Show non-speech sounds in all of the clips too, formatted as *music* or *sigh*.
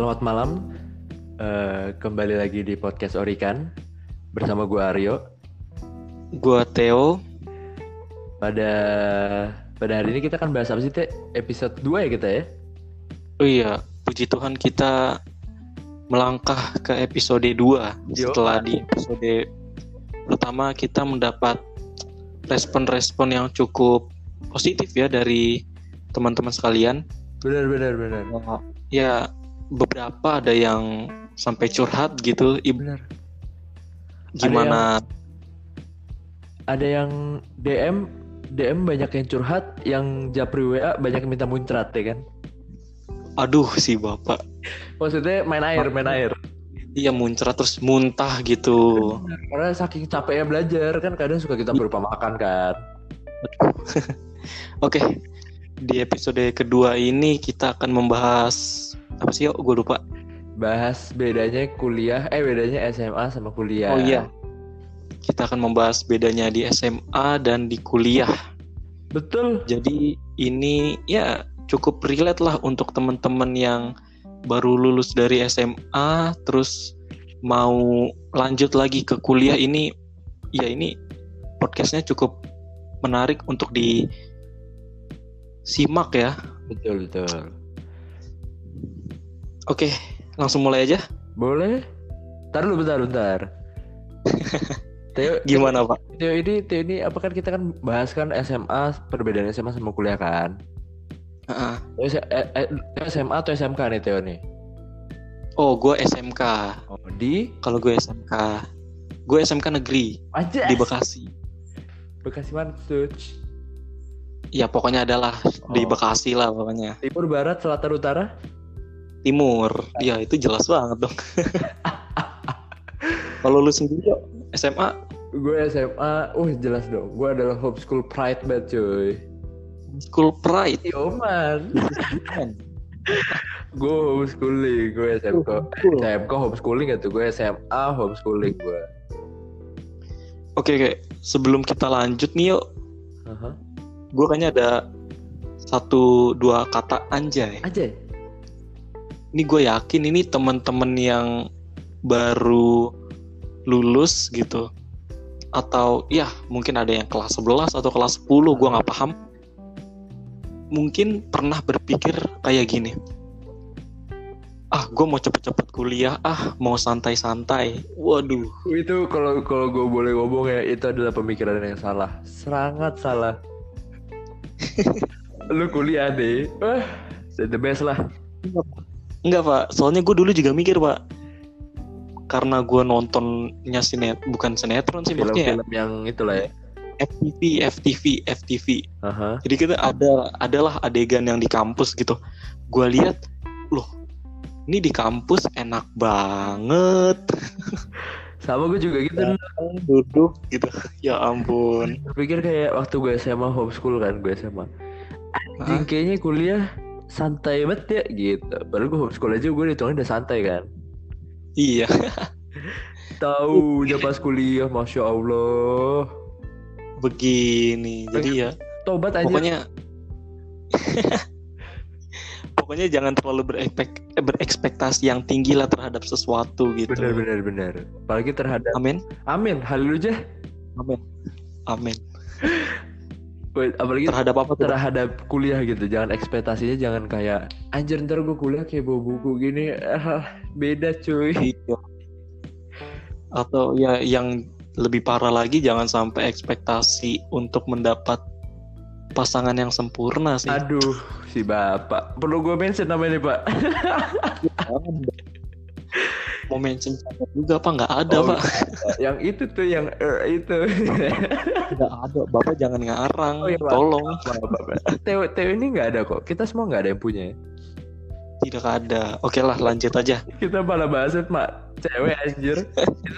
selamat malam. Eh, kembali lagi di podcast Orikan bersama gue Aryo. Gua Theo. Pada pada hari ini kita akan bahas apa sih, Teh? Episode 2 ya kita ya? Oh iya, puji Tuhan kita melangkah ke episode 2 Yo. setelah di episode pertama kita mendapat respon-respon yang cukup positif ya dari teman-teman sekalian. Benar, benar, benar. Ya beberapa ada yang sampai curhat gitu. Ibu gimana? Ada yang DM DM banyak yang curhat, yang japri WA banyak yang minta muncrat ya kan? Aduh si bapak. Maksudnya main air, main air. Iya muncrat terus muntah gitu. Karena saking capeknya belajar kan kadang suka kita berupa makan kan. *laughs* Oke, di episode kedua ini kita akan membahas apa sih? Gue lupa. Bahas bedanya kuliah, eh bedanya SMA sama kuliah. Oh iya, kita akan membahas bedanya di SMA dan di kuliah. Betul. Jadi ini ya cukup relate lah untuk teman-teman yang baru lulus dari SMA, terus mau lanjut lagi ke kuliah ini. Ya ini podcastnya cukup menarik untuk disimak ya. Betul, betul. Oke, langsung mulai aja. Boleh? Ntar dulu bentar, bentar. *laughs* Teo, Gimana Pak? Teo ini, Teo ini apa kan kita kan bahas kan SMA, perbedaan SMA sama kuliah kan? Eh, Teo SMA atau SMK nih Teo nih? Oh, gue SMK. Oh, di Kalau gue SMK, gue SMK negeri aja di Bekasi. Bekasi mana tuh? Ya pokoknya adalah di Oh. Bekasi lah pokoknya. Timur, Barat, Selatan, Utara? Timur. Ya itu jelas banget dong. *laughs* Kalau lu sendiri yuk, SMA Gue SMA, uh jelas dong. Gue adalah homeschool pride banget cuy. School Pride. Yo man. gue homeschooling, gue SMK. Cool. SMK homeschooling gitu, gue SMA homeschooling gue. Oke oke, sebelum kita lanjut nih yuk, Aha. gue kayaknya ada satu dua kata anjay. Aja. Ini gue yakin ini teman-teman yang baru lulus gitu, atau ya mungkin ada yang kelas 11 atau kelas 10 gue nggak paham. Mungkin pernah berpikir kayak gini. Ah, gue mau cepet-cepet kuliah. Ah, mau santai-santai. Waduh, Itu kalau kalau gue boleh ngomong ya, itu adalah pemikiran yang salah. Sangat salah. *laughs* Lu kuliah deh. Wah, the best lah. Enggak pak, soalnya gue dulu juga mikir pak Karena gue nontonnya sinet, bukan sinetron sih maksudnya ya, Film-film yang itulah ya. FTV, FTV, FTV Aha. Jadi kita ada adalah adegan yang di kampus gitu Gue lihat, loh ini di kampus enak banget *laughs* Sama gue juga gitu. Ya. Duduk gitu, ya ampun pikir kayak waktu gue SMA homeschool kan, gue SMA. Anjing kayaknya kuliah santai banget ya gitu. Padahal gue homeschool aja gue hitungnya udah santai kan. Iya, Tahu udah pas kuliah, masya Allah. begini Jadi ya, Tobat aja. pokoknya *laughs* Pokoknya jangan terlalu berepek, berekspektasi yang tinggi lah terhadap sesuatu gitu Bener bener bener. Apalagi terhadap Amin Amin, haleluya. Amin. Amin. *laughs* Wait, Apalagi Terhadap apa tuh? terhadap kuliah gitu. Jangan ekspektasinya jangan kayak anjir ntar gue kuliah kayak bawa buku gini. Ah, beda cuy. Iya. Atau ya yang lebih parah lagi jangan sampai ekspektasi untuk mendapat pasangan yang sempurna sih. Aduh, si bapak. Perlu gue mention namanya nih pak? *laughs* Mau mention siapa juga apa nggak ada Oh, pak? yang itu tuh, yang er, itu. *laughs* Nggak ada. Bapak jangan ngarang. Oh, iya, Pak. Tolong. Teo, Teo ini nggak ada kok. Kita semua nggak ada yang punya. ya. Tidak ada. Oke lah lanjut aja. Kita malah bahas mak cewek anjir.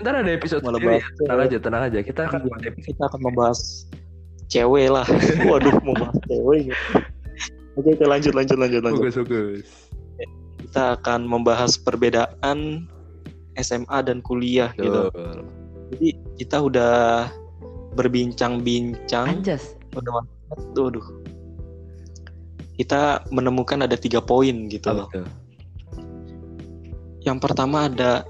Ntar ada episode Malah sendiri. bahas ya. Tenang aja, tenang aja. Kita akan Iya. Kita akan membahas cewek lah. *laughs* Waduh mau bahas cewek gitu. Oke, oke lanjut lanjut lanjut lanjut. Bagus, bagus. Kita akan membahas perbedaan SMA dan kuliah gitu. Betul. Jadi kita udah berbincang-bincang Anjas. udah waduh. Kita menemukan ada tiga poin gitu loh. Apa tuh? Yang pertama ada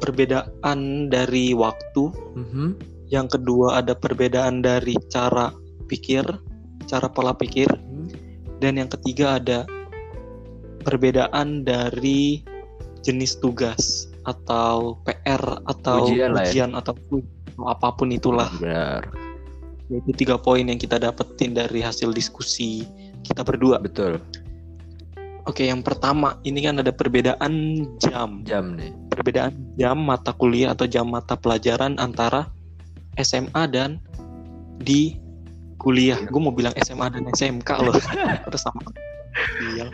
perbedaan dari waktu, Mhm. yang kedua ada perbedaan dari cara pikir, cara pola pikir, Hmm. dan yang ketiga ada perbedaan dari jenis tugas atau PR atau Ujian ya. ujian atau kuis atau apa pun itulah. Benar. Itu tiga poin yang kita dapetin dari hasil diskusi kita berdua. Betul. Oke, yang pertama ini kan ada perbedaan jam. Jam nih. Perbedaan jam mata kuliah atau jam mata pelajaran antara SMA dan di kuliah. Gue mau bilang SMA dan SMK loh. *laughs* Terus sama. Iya.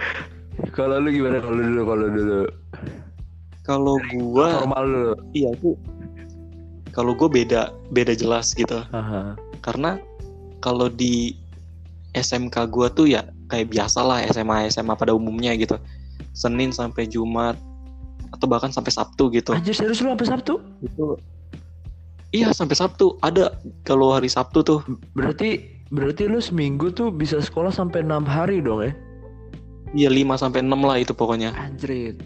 Kalau lu gimana kalau dulu kalau dulu? Kalau gua Formal dulu. iya tuh kalau gue beda beda jelas gitu. Aha. Karena kalau di SMK gua tuh ya kayak biasa lah SMA SMA pada umumnya gitu. Senin sampai Jumat atau bahkan sampai Sabtu gitu. Anjir serius lu sampai Sabtu? Itu Iya sampai Sabtu ada kalau hari Sabtu tuh Berarti berarti lu seminggu tuh bisa sekolah sampai enam hari dong ya? Iya 5 sampai 6 lah itu pokoknya. Anjrit.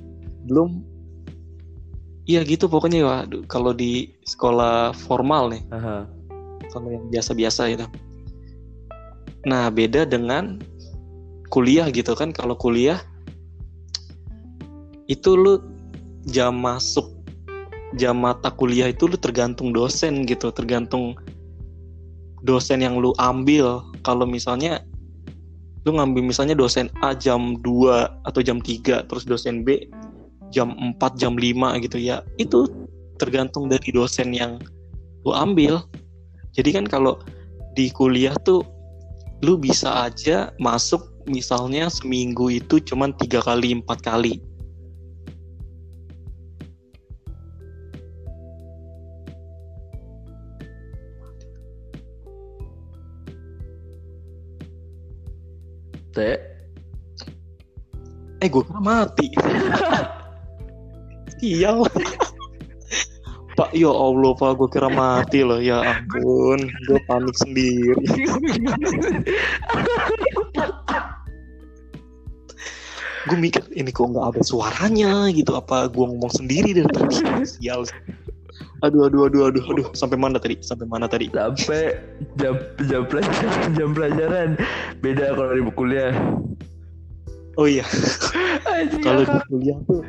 Belum Iya gitu pokoknya ya kalau di sekolah formal nih, Aha. kalau yang biasa-biasa itu. Nah, beda dengan kuliah gitu kan. Kalau kuliah itu lu jam masuk jam mata kuliah itu lu tergantung dosen gitu, tergantung dosen yang lu ambil. Kalau misalnya lu ngambil misalnya dosen A jam 2 atau jam 3 terus dosen B jam 4 jam 5 gitu ya itu tergantung dari dosen yang lu ambil. Jadi kan kalau di kuliah tuh lu bisa aja masuk misalnya seminggu itu cuman tiga kali empat kali. Teh. eh gue kira mati *laughs* sial Pak, ya Allah, Pak, gue kira mati loh. Ya ampun, gue panik sendiri. gue mikir ini kok nggak ada suaranya gitu? Apa gue ngomong sendiri dari tadi? Sial. Aduh aduh aduh aduh aduh. Sampai mana tadi? Sampai mana tadi? Sampai jam jam pelajaran jam pelajaran. Beda kalau di kuliah. oh iya. Kalau di kuliah tuh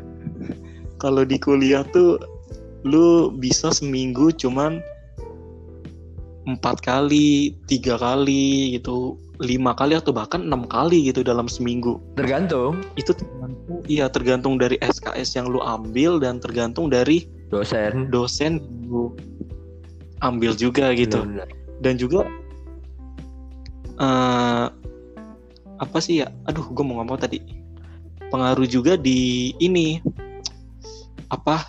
kalau di kuliah tuh lu bisa seminggu cuman empat kali tiga kali gitu. Lima kali atau bahkan enam kali gitu dalam seminggu. Tergantung. Itu tergantung iya tergantung dari SKS yang lu ambil dan tergantung dari dosen. dosen lu ambil juga gitu. Bener-bener. dan juga eh apa sih ya? Aduh gue mau ngomong tadi? Pengaruh juga di ini apa?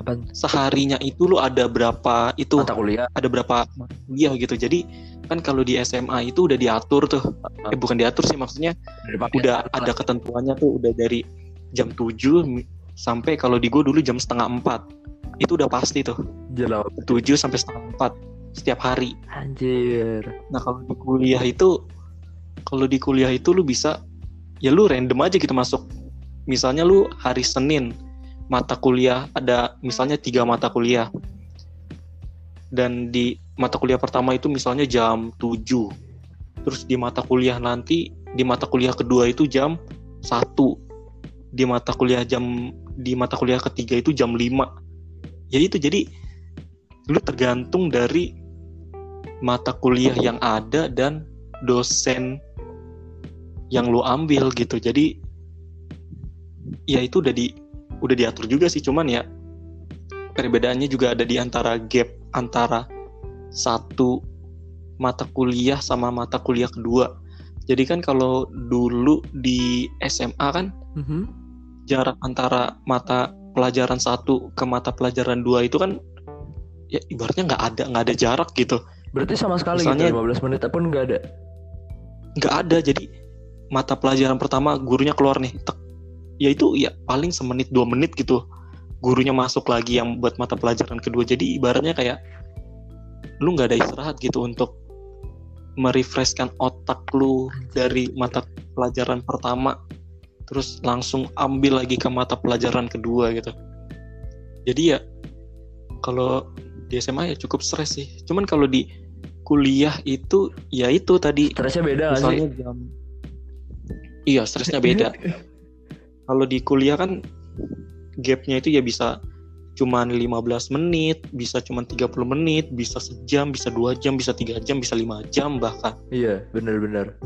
Apa seharinya itu lu ada berapa itu mata kuliah. ada berapa kuliah gitu. Jadi kan kalau di SMA itu udah diatur tuh. Eh bukan diatur sih maksudnya udah ada ketentuannya tuh udah dari jam 7 mi- sampai kalau di gue dulu jam setengah empat. Itu udah pasti tuh. Jelas 7 sampai setengah empat setiap hari. Anjir. Nah kalau di kuliah itu, kalau di kuliah itu lu bisa, ya lu random aja gitu masuk. Misalnya lu hari Senin mata kuliah ada misalnya tiga mata kuliah, dan di mata kuliah pertama itu misalnya jam 7 terus di mata kuliah nanti di mata kuliah kedua itu jam 1 di mata kuliah jam di mata kuliah ketiga itu jam 5 jadi itu jadi lu tergantung dari mata kuliah yang ada dan dosen yang lu ambil gitu. Jadi ya itu udah di udah diatur juga sih cuman ya perbedaannya juga ada di antara gap antara satu mata kuliah sama mata kuliah kedua jadi kan kalau dulu di SMA kan Mhm. jarak antara mata pelajaran satu ke mata pelajaran dua itu kan ya ibaratnya nggak ada nggak ada jarak gitu berarti sama sekali Misalnya- gitu 15 menit pun nggak ada nggak ada jadi mata pelajaran pertama gurunya keluar nih tek. Ya itu ya paling semenit dua menit gitu. Gurunya masuk lagi yang buat mata pelajaran kedua. Jadi ibaratnya kayak lu nggak ada istirahat gitu untuk merefreshkan otak lu dari mata pelajaran pertama terus langsung ambil lagi ke mata pelajaran kedua gitu. Jadi ya kalau di SMA ya cukup stres sih. Cuman kalau di kuliah itu ya itu tadi. Stresnya beda nggak sih? misalnya jam iya stresnya beda kalau di kuliah kan gapnya itu ya bisa cuman 15 menit, bisa cuman 30 menit, bisa sejam, bisa dua jam, bisa tiga jam, bisa lima jam bahkan. Iya, bener-bener.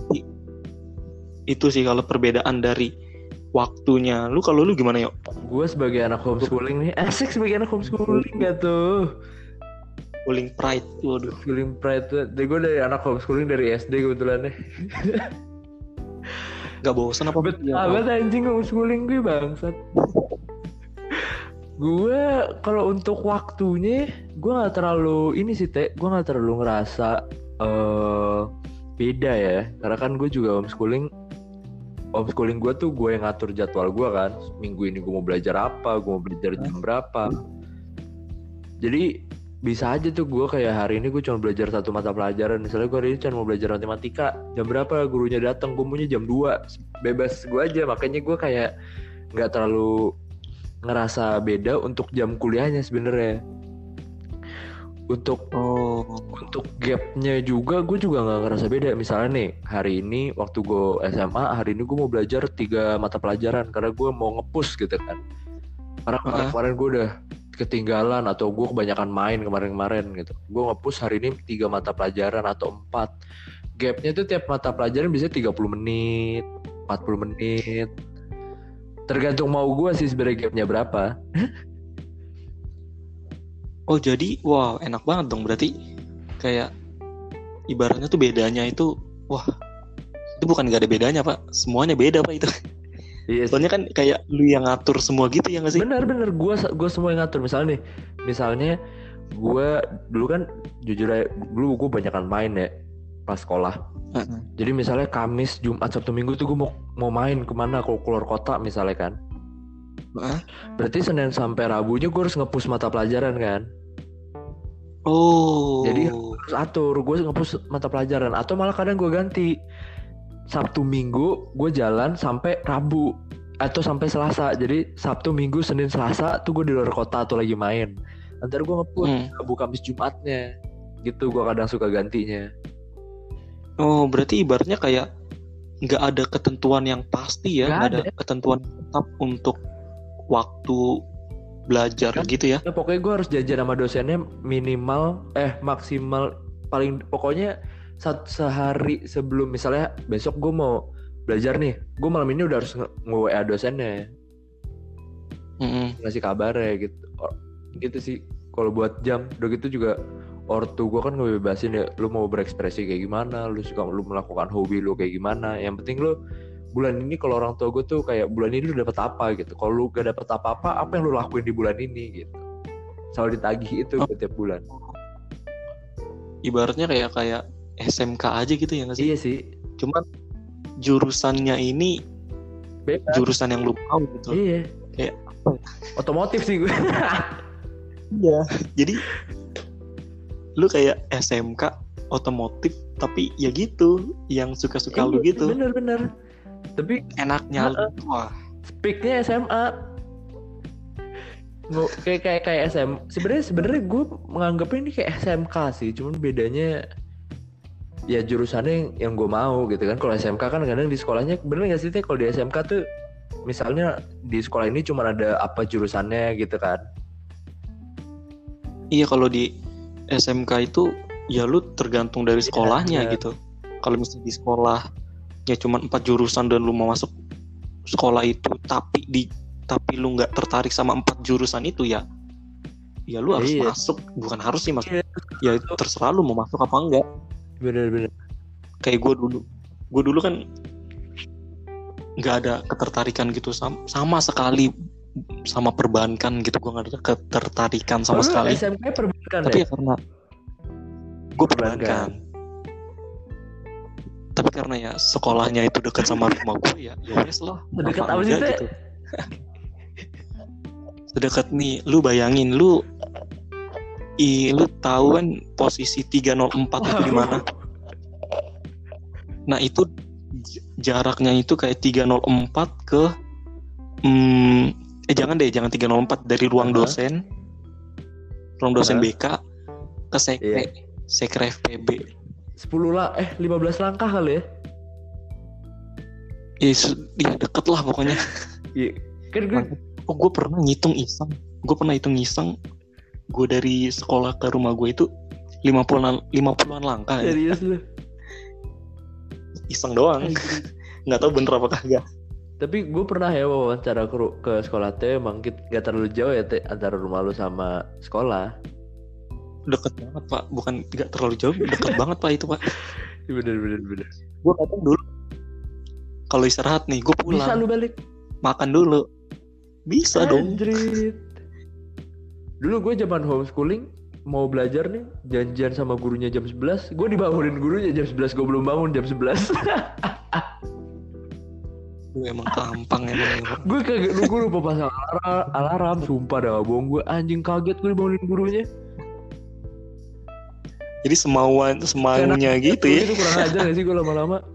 Itu sih kalau perbedaan dari waktunya. Lu kalau lu gimana yuk? Gue sebagai anak homeschooling nih, asik sebagai anak homeschooling gak tuh? Cooling pride, waduh. Homeschooling pride tuh. Gue dari anak homeschooling dari SD kebetulan nih. *laughs* Gak bosan apa? Bet abad anjing homeschooling gue bangsat. gue kalau untuk waktunya gue nggak terlalu ini sih teh gue nggak terlalu ngerasa eh beda ya. Karena kan gue juga homeschooling. Homeschooling gue tuh gue yang ngatur jadwal gue kan. Minggu ini gue mau belajar apa gue mau belajar jam berapa. Jadi bisa aja tuh gue kayak hari ini gue cuma belajar satu mata pelajaran. Misalnya gue hari ini cuma mau belajar matematika. Jam berapa gurunya datang? Gue maunya jam 2 bebas gue aja. Makanya gue kayak nggak terlalu ngerasa beda untuk jam kuliahnya sebenarnya. Untuk Oh, untuk gapnya juga gue juga nggak ngerasa beda. Misalnya nih hari ini waktu gue SMA hari ini gue mau belajar tiga mata pelajaran karena gue mau ngepus gitu kan. Karena Ah. kemarin-kemarin gue udah ketinggalan atau gue kebanyakan main kemarin-kemarin gitu. Gue ngepus hari ini tiga mata pelajaran atau empat. Gapnya tuh tiap mata pelajaran bisa 30 menit 40 menit. Tergantung mau gue sih sebenarnya gapnya berapa. *laughs* Oh jadi wow enak banget dong berarti. Kayak ibaratnya tuh bedanya itu wah itu bukan gak ada bedanya pak. Semuanya beda pak itu *laughs* iya soalnya kan kayak lu yang ngatur semua gitu ya nggak sih? Bener bener gue gue semua yang ngatur. Misalnya nih misalnya gue dulu kan jujur aja dulu gue banyakan main ya pas sekolah. Heeh. jadi misalnya Kamis Jumat Sabtu Minggu tuh gue mau mau main ke mana? Kalau keluar kota misalnya kan. Heeh. berarti Senin sampai Rabunya gue harus ngepus mata pelajaran kan? Oh. Jadi- harus atur gue ngepus mata pelajaran. Atau malah kadang gue ganti Sabtu Minggu gue jalan sampai Rabu atau sampai Selasa jadi Sabtu Minggu Senin Selasa tuh gue di luar kota atau lagi main ntar gue ngepus Hmm. Rabu Kamis Jumatnya gitu gue kadang suka gantinya Oh, berarti ibaratnya kayak nggak ada ketentuan yang pasti ya, Nggak nggak ada. ketentuan tetap untuk waktu belajar Kan- gitu ya. ya pokoknya gue harus janjian sama dosennya minimal eh maksimal paling pokoknya sat- sehari sebelum misalnya besok gue mau belajar nih gue malam ini udah harus nge WA dosennya. Mm-mm. ngasih kabar ya gitu. Gitu sih. Kalau buat jam udah gitu juga ortu gue kan ngebebasin ya lu mau berekspresi kayak gimana lu suka lu melakukan hobi lu kayak gimana. Yang penting lu bulan ini kalau orang tua gue tuh kayak bulan ini lu dapat apa? gitu. Kalau lu gak dapat apa-apa apa yang lu lakuin di bulan ini gitu. Selalu ditagih itu Oh. tiap bulan. Ibaratnya kayak kayak SMK aja gitu ya nggak sih? iya sih Cuman jurusannya ini bebas jurusan yang lu mau gitu. iya Kayak otomotif sih gue *laughs* Iya. Jadi lu kayak SMK otomotif tapi ya gitu yang suka-suka lu Iya, gitu. bener-bener tapi Enaknya lu. Wah. speaknya SMA Nggak, kayak kayak kayak SM sebenarnya sebenarnya gue menganggapnya ini kayak SMK sih cuman bedanya ya jurusannya yang, yang gue mau gitu kan kalau SMK kan kadang di sekolahnya bener gak sih teh kalau di SMK tuh misalnya di sekolah ini cuma ada apa jurusannya gitu kan Iya kalau di SMK itu ya lu tergantung dari Iya, sekolahnya iya. gitu. Kalau misalnya di sekolah ya cuma empat jurusan dan lu mau masuk sekolah itu tapi di tapi lu nggak tertarik sama empat jurusan itu ya ya lu harus Iya. masuk bukan harus sih mas Iya. ya itu terserah lu mau masuk apa enggak bener-bener. Kayak gue dulu gue dulu kan nggak ada ketertarikan gitu sama, sama sekali sama perbankan gitu gue nggak ada ketertarikan sama Oh, lu sekali. SMK perbankan tapi ya? ya karena gue Perbankan. tapi karena ya sekolahnya itu dekat sama rumah gue ya ya wes lah kenapa apa sih, gitu. Sedekat nih lu bayangin lu i lu tahu kan posisi 304 itu di mana *laughs* nah itu jaraknya itu kayak 304 ke hmm, eh jangan deh jangan 304 dari ruang Aha. dosen ruang dosen Aha. BK ke sekre Iya. sekre FPB 10 lah eh 15 langkah kali ya ya, ya deket lah pokoknya *laughs* Iya. Kan gue oh gue pernah ngitung iseng gue pernah hitung iseng gue dari sekolah ke rumah gue itu 50-an 50-an langkah ya. serius lu. iseng doang *laughs* nggak tahu bener apa kagak Tapi gue pernah ya wawancara ke, ke sekolah teh emang gak terlalu jauh ya teh antara rumah lu sama sekolah. deket banget pak bukan nggak terlalu jauh deket *laughs* banget pak itu pak Bener bener bener. gue kadang dulu kalau istirahat nih gue pulang Bisa lu balik. makan dulu bisa dong Anjrit. Dulu gue zaman homeschooling mau belajar nih janjian sama gurunya jam 11 gue dibangunin gurunya jam 11 gue belum bangun jam 11 *laughs* Lu emang tampang emang ya, gue kaget lu gue lupa pasang alarm, alarm sumpah dah bohong gue anjing kaget gue dibangunin gurunya. Jadi semauan semaunya gitu ya. Itu kurang ajar gak sih gue lama-lama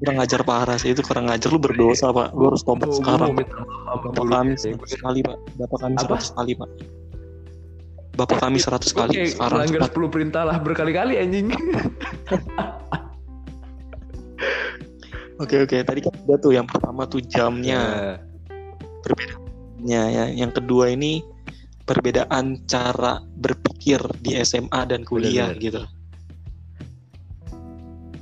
kurang ngajar parah sih itu kurang ngajar lu berdosa pak. Lu harus tobat sekarang. bapak kami deh. seratus kali pak. Bapak kami seratus kali pak. Bapak kami seratus kali sekarang melanggar 10 perintah lah berkali-kali anjing. Oke oke. Tadi kan udah tuh yang pertama tuh jamnya. Ya, ya. Yang kedua ini perbedaan cara berpikir di SMA dan kuliah gitu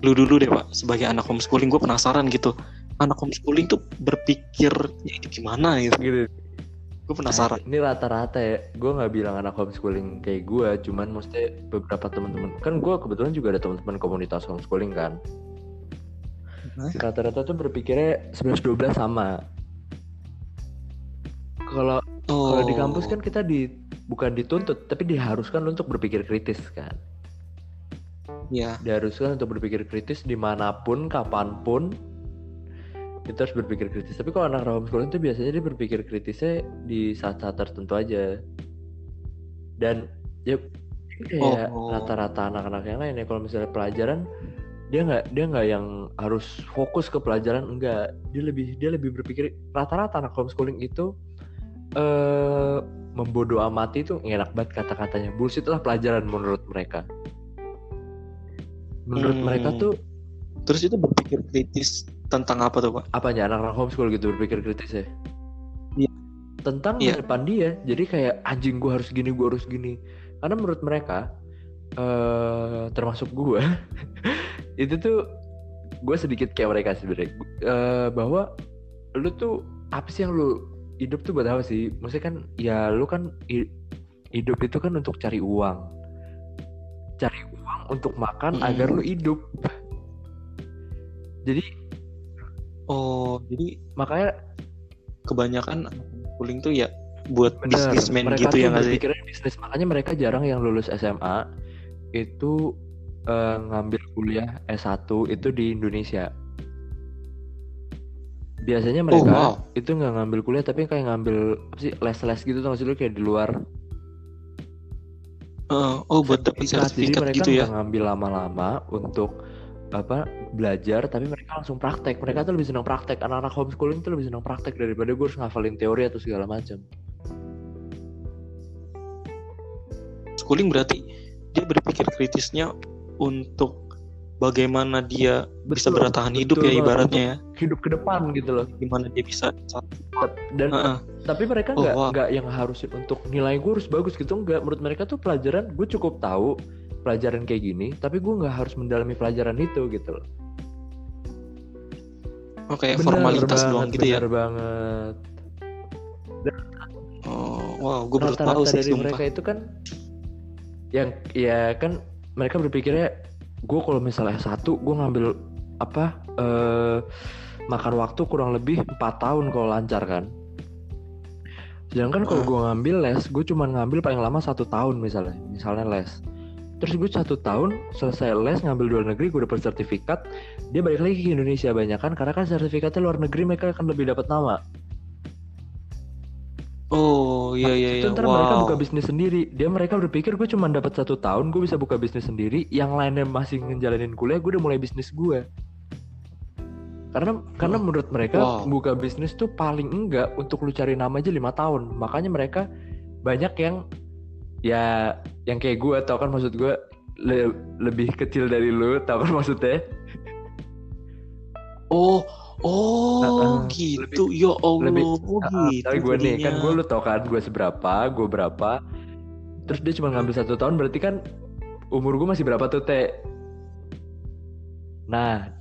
lu dulu deh pak sebagai anak homeschooling gue penasaran gitu anak homeschooling tuh berpikirnya itu gimana gitu gitu gue penasaran Ini rata-rata ya, gue nggak bilang anak homeschooling kayak gue, cuman mesti beberapa teman-teman. Kan gue kebetulan juga ada teman-teman komunitas homeschooling kan. Rata-rata tuh berpikirnya 11-12 sama. Kalau oh kalau di kampus kan kita di bukan dituntut, tapi diharuskan untuk berpikir kritis kan. Ya Diharuskan untuk berpikir kritis di mana pun, kapan pun kita harus berpikir kritis. Tapi kalau anak homeschooling itu biasanya dia berpikir kritisnya di saat-saat tertentu aja. Dan ya kayak Oh. rata-rata anak-anak yang lain ya kalau misalnya pelajaran dia nggak dia nggak yang harus fokus ke pelajaran enggak dia lebih dia lebih berpikir rata-rata anak homeschooling itu eh membodoh amati itu enak banget kata-katanya bullshit lah pelajaran menurut mereka menurut Hmm. mereka tuh terus itu berpikir kritis tentang apa tuh pak? Apanya? Anak-anak homeschool gitu berpikir kritis ya? Iya. tentang masa depan dia. Jadi kayak anjing gue harus gini gue harus gini. Karena menurut mereka eh termasuk gue *laughs* itu tuh gue sedikit kayak mereka sebenarnya. Eh, bahwa lu tuh apa sih yang lu hidup tuh buat apa sih? Maksudnya kan ya lu kan hi- hidup itu kan untuk cari uang. Cari untuk makan Mm. agar lu hidup. Jadi oh jadi makanya kebanyakan homeschooling tuh ya buat Bener, bisnismen mereka gitu tuh ya nggak sih? bisnis. Makanya mereka jarang yang lulus SMA itu eh, ngambil kuliah S1 itu di Indonesia. Biasanya mereka wow. itu nggak ngambil kuliah tapi kayak ngambil apa sih les-les gitu tuh maksudnya kayak di luar Eh, oh buat jadi sertifikat mereka gitu ya? ngambil lama-lama untuk apa belajar tapi mereka langsung praktek. Mereka tuh lebih senang praktek. Anak-anak homeschooling tuh lebih senang praktek daripada gue harus ngafalin teori atau segala macam. Schooling berarti dia berpikir kritisnya untuk bagaimana dia bisa Betul, bertahan hidup betul ya ibaratnya ya. Hidup ke depan gitu loh. Gimana dia bisa dan Heeh. tapi mereka Oh, nggak wow. nggak yang harusin untuk nilai gue harus bagus gitu nggak. Menurut mereka tuh pelajaran gue cukup tahu pelajaran kayak gini tapi gue nggak harus mendalami pelajaran itu gitu loh. Oh kayak Bener formalitas banget, doang gitu ya? bener banget. Oh wow gue baru tahu sih dari sumpah. mereka itu kan yang ya kan mereka berpikirnya gue kalau misalnya satu gue ngambil apa eh makan waktu kurang lebih empat tahun kalau lancar kan. Sedangkan kalau gue ngambil les gue cuma ngambil paling lama satu tahun misalnya misalnya les. Terus gue satu tahun selesai les ngambil luar negeri gue dapet sertifikat dia balik lagi ke Indonesia banyak kan karena kan sertifikatnya luar negeri mereka akan lebih dapat nama oh iya iya itu iya. ntar mereka buka bisnis sendiri. Dia mereka berpikir gue cuma dapat satu tahun gue bisa buka bisnis sendiri. Yang lainnya masih ngejalanin kuliah gue udah mulai bisnis gue karena karena menurut mereka Wow. buka bisnis tuh paling enggak untuk lu cari nama aja lima tahun. Makanya mereka banyak yang ya yang kayak gue tau kan maksud gue le- lebih kecil dari lu tau kan maksudnya? Oh, oh eh, gitu. ya Allah, lebih- oh Ah, gitu. Tapi gue nih kan gue lu tau kan gue seberapa, gue berapa. Terus dia cuma ngambil satu tahun berarti kan umur gue masih berapa tuh teh? Nah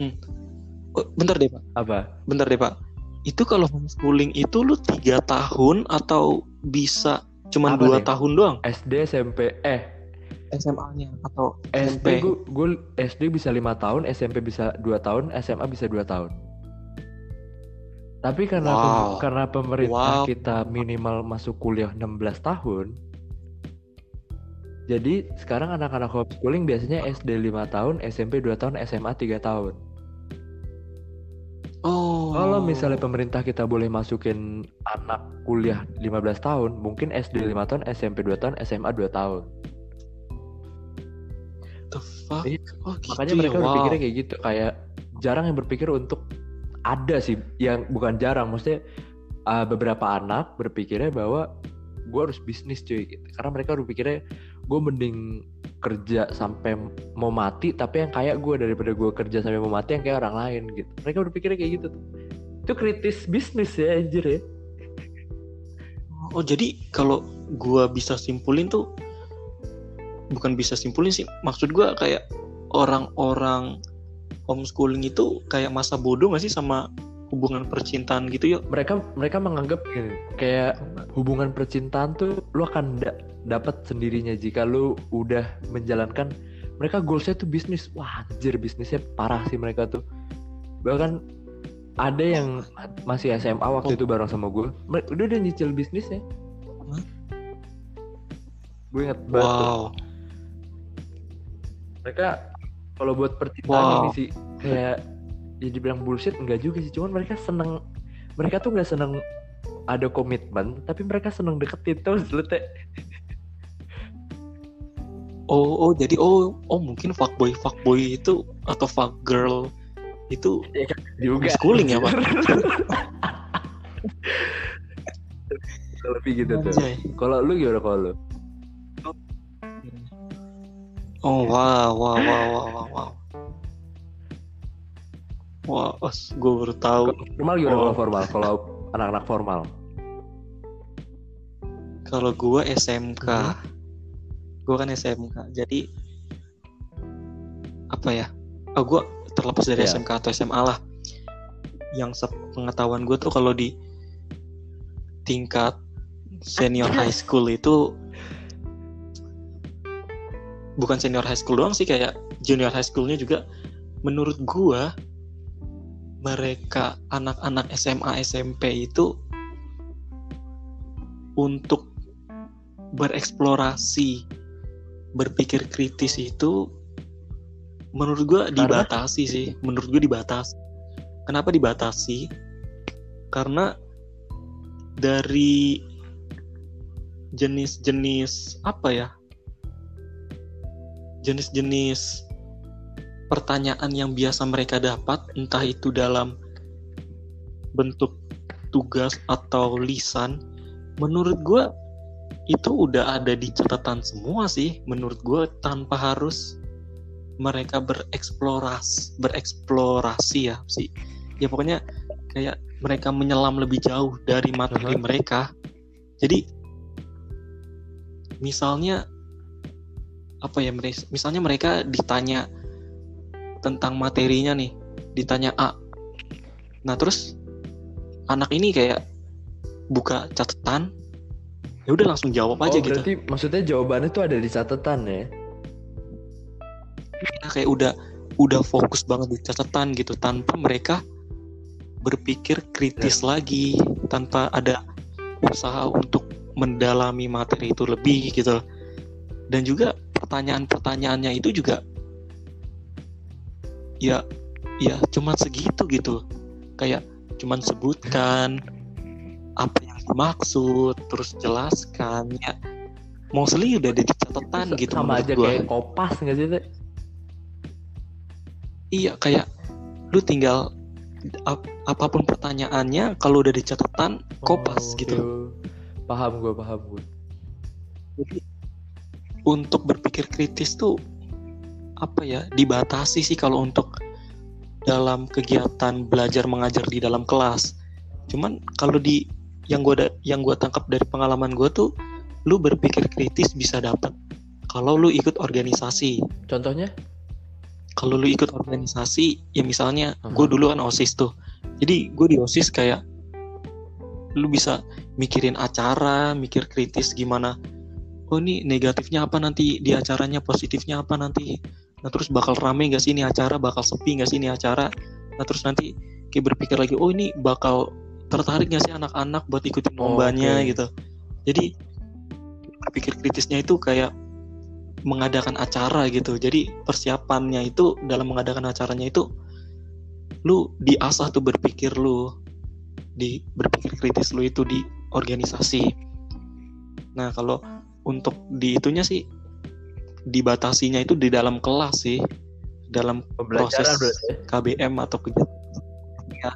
Oh, bentar deh pak, apa? bentar deh pak. Itu kalau homeschooling itu lu tiga tahun atau bisa cuman Apa dua nih? tahun doang? SD SMP eh SMA-nya atau SD SMP? gue gue SD bisa lima tahun, SMP bisa dua tahun, SMA bisa dua tahun. Tapi karena pem- Wow. karena pemerintah Wow. kita minimal masuk kuliah 16 tahun. Jadi sekarang anak-anak homeschooling biasanya SD 5 tahun, SMP 2 tahun, SMA 3 tahun. Oh. Kalau misalnya pemerintah kita boleh masukin anak kuliah 15 tahun, mungkin SD 5 tahun, SMP 2 tahun, SMA 2 tahun. the fuck? Iya, Oh, gitu Makanya ya, mereka wow. berpikirnya kayak gitu, kayak jarang yang berpikir untuk ada sih, yang bukan jarang, maksudnya uh, beberapa anak berpikirnya bahwa gue harus bisnis cuy, gitu. karena mereka berpikirnya gue mending kerja sampai mau mati, tapi yang kayak gue daripada gue kerja sampai mau mati yang kayak orang lain gitu. Mereka berpikirnya kayak gitu tuh. Itu kritis bisnis ya anjir ya. Oh jadi kalau gua bisa simpulin tuh bukan bisa simpulin sih maksud gua kayak orang-orang homeschooling itu kayak masa bodoh gak sih sama hubungan percintaan gitu yuk? Mereka mereka menganggap gini, kayak hubungan percintaan tuh lu akan da- dapat sendirinya jika lu udah menjalankan mereka goalsnya tuh bisnis. Wah anjir bisnisnya parah sih mereka tuh. Bahkan ada yang masih SMA waktu itu bareng sama gue Mer- udah udah nyicil bisnisnya. Gue inget banget tuh. wow. Mereka kalau buat percintaan Wow. ini sih kayak ya dibilang bullshit enggak juga sih. Cuman mereka seneng mereka tuh nggak seneng ada komitmen tapi mereka seneng deketin. Terus teh oh oh jadi oh oh mungkin fuckboy fuckboy itu atau fuck girl itu juga. Homeschooling ya, Pak? *laughs* lebih gitu tuh kalau lu gimana kalau lu oh wow wow wow wow wow wow Wah, os, gue baru tahu. formal gimana Oh. kalau formal kalau anak-anak formal Kalau gue SMK, Mhm. gue kan SMK, jadi apa ya? Oh, gue terlepas dari Iya. SMK atau SMA lah. Yang sepengetahuan gue tuh kalau di tingkat senior high school itu bukan senior high school doang sih kayak junior high schoolnya juga. Menurut gua mereka anak-anak SMA SMP itu untuk bereksplorasi berpikir kritis itu menurut gua Karena? dibatasi sih. Menurut gua dibatasi. Kenapa dibatasi? Karena dari jenis-jenis apa ya jenis-jenis pertanyaan yang biasa mereka dapat entah itu dalam bentuk tugas atau lisan menurut gue itu udah ada di catatan semua sih menurut gue tanpa harus mereka bereksplorasi bereksplorasi ya sih ya pokoknya kayak mereka menyelam lebih jauh dari materi mereka. Jadi misalnya apa ya misalnya mereka ditanya tentang materinya nih ditanya A. Nah terus anak ini kayak buka catatan ya udah langsung jawab aja oh, gitu. berarti maksudnya jawabannya tuh ada di catatan ya? Nah, kayak udah udah fokus banget di catatan gitu tanpa mereka berpikir kritis lagi tanpa ada usaha untuk mendalami materi itu lebih gitu. Dan juga pertanyaan-pertanyaannya itu juga ya ya cuman segitu gitu kayak cuman sebutkan apa yang dimaksud terus jelaskan ya mostly udah ada di catatan gitu sama aja gua. kayak kopas nggak sih Iya kayak lu tinggal ap- apa pun pertanyaannya kalau udah di catatan kopas Oh, gitu oke. Paham gue, paham gue. Jadi untuk berpikir kritis tuh apa ya dibatasi sih kalau untuk dalam kegiatan belajar mengajar di dalam kelas. Cuman kalau di yang gua ada yang gua tangkap dari pengalaman gua tuh lu berpikir kritis bisa dapat kalau lu ikut organisasi. Contohnya? Kalau lu ikut organisasi ya misalnya Aha. gue dulu kan OSIS tuh. Jadi gue di OSIS kayak lu bisa mikirin acara, mikir kritis gimana oh ini negatifnya apa nanti? Di acaranya positifnya apa nanti? Nah terus bakal rame nggak sih ini acara? Bakal sepi nggak sih ini acara? Nah terus nanti kayak berpikir lagi oh ini bakal tertarik nggak sih anak-anak buat ikutin Oh, lombanya oke. gitu. Jadi berpikir kritisnya itu kayak mengadakan acara gitu. Jadi persiapannya itu dalam mengadakan acaranya itu lu diasah tuh berpikir lu di berpikir kritis lu itu di organisasi. Nah kalau untuk di itunya sih dibatasinya itu di dalam kelas sih dalam Proses. ya? KBM atau kegiatan ya.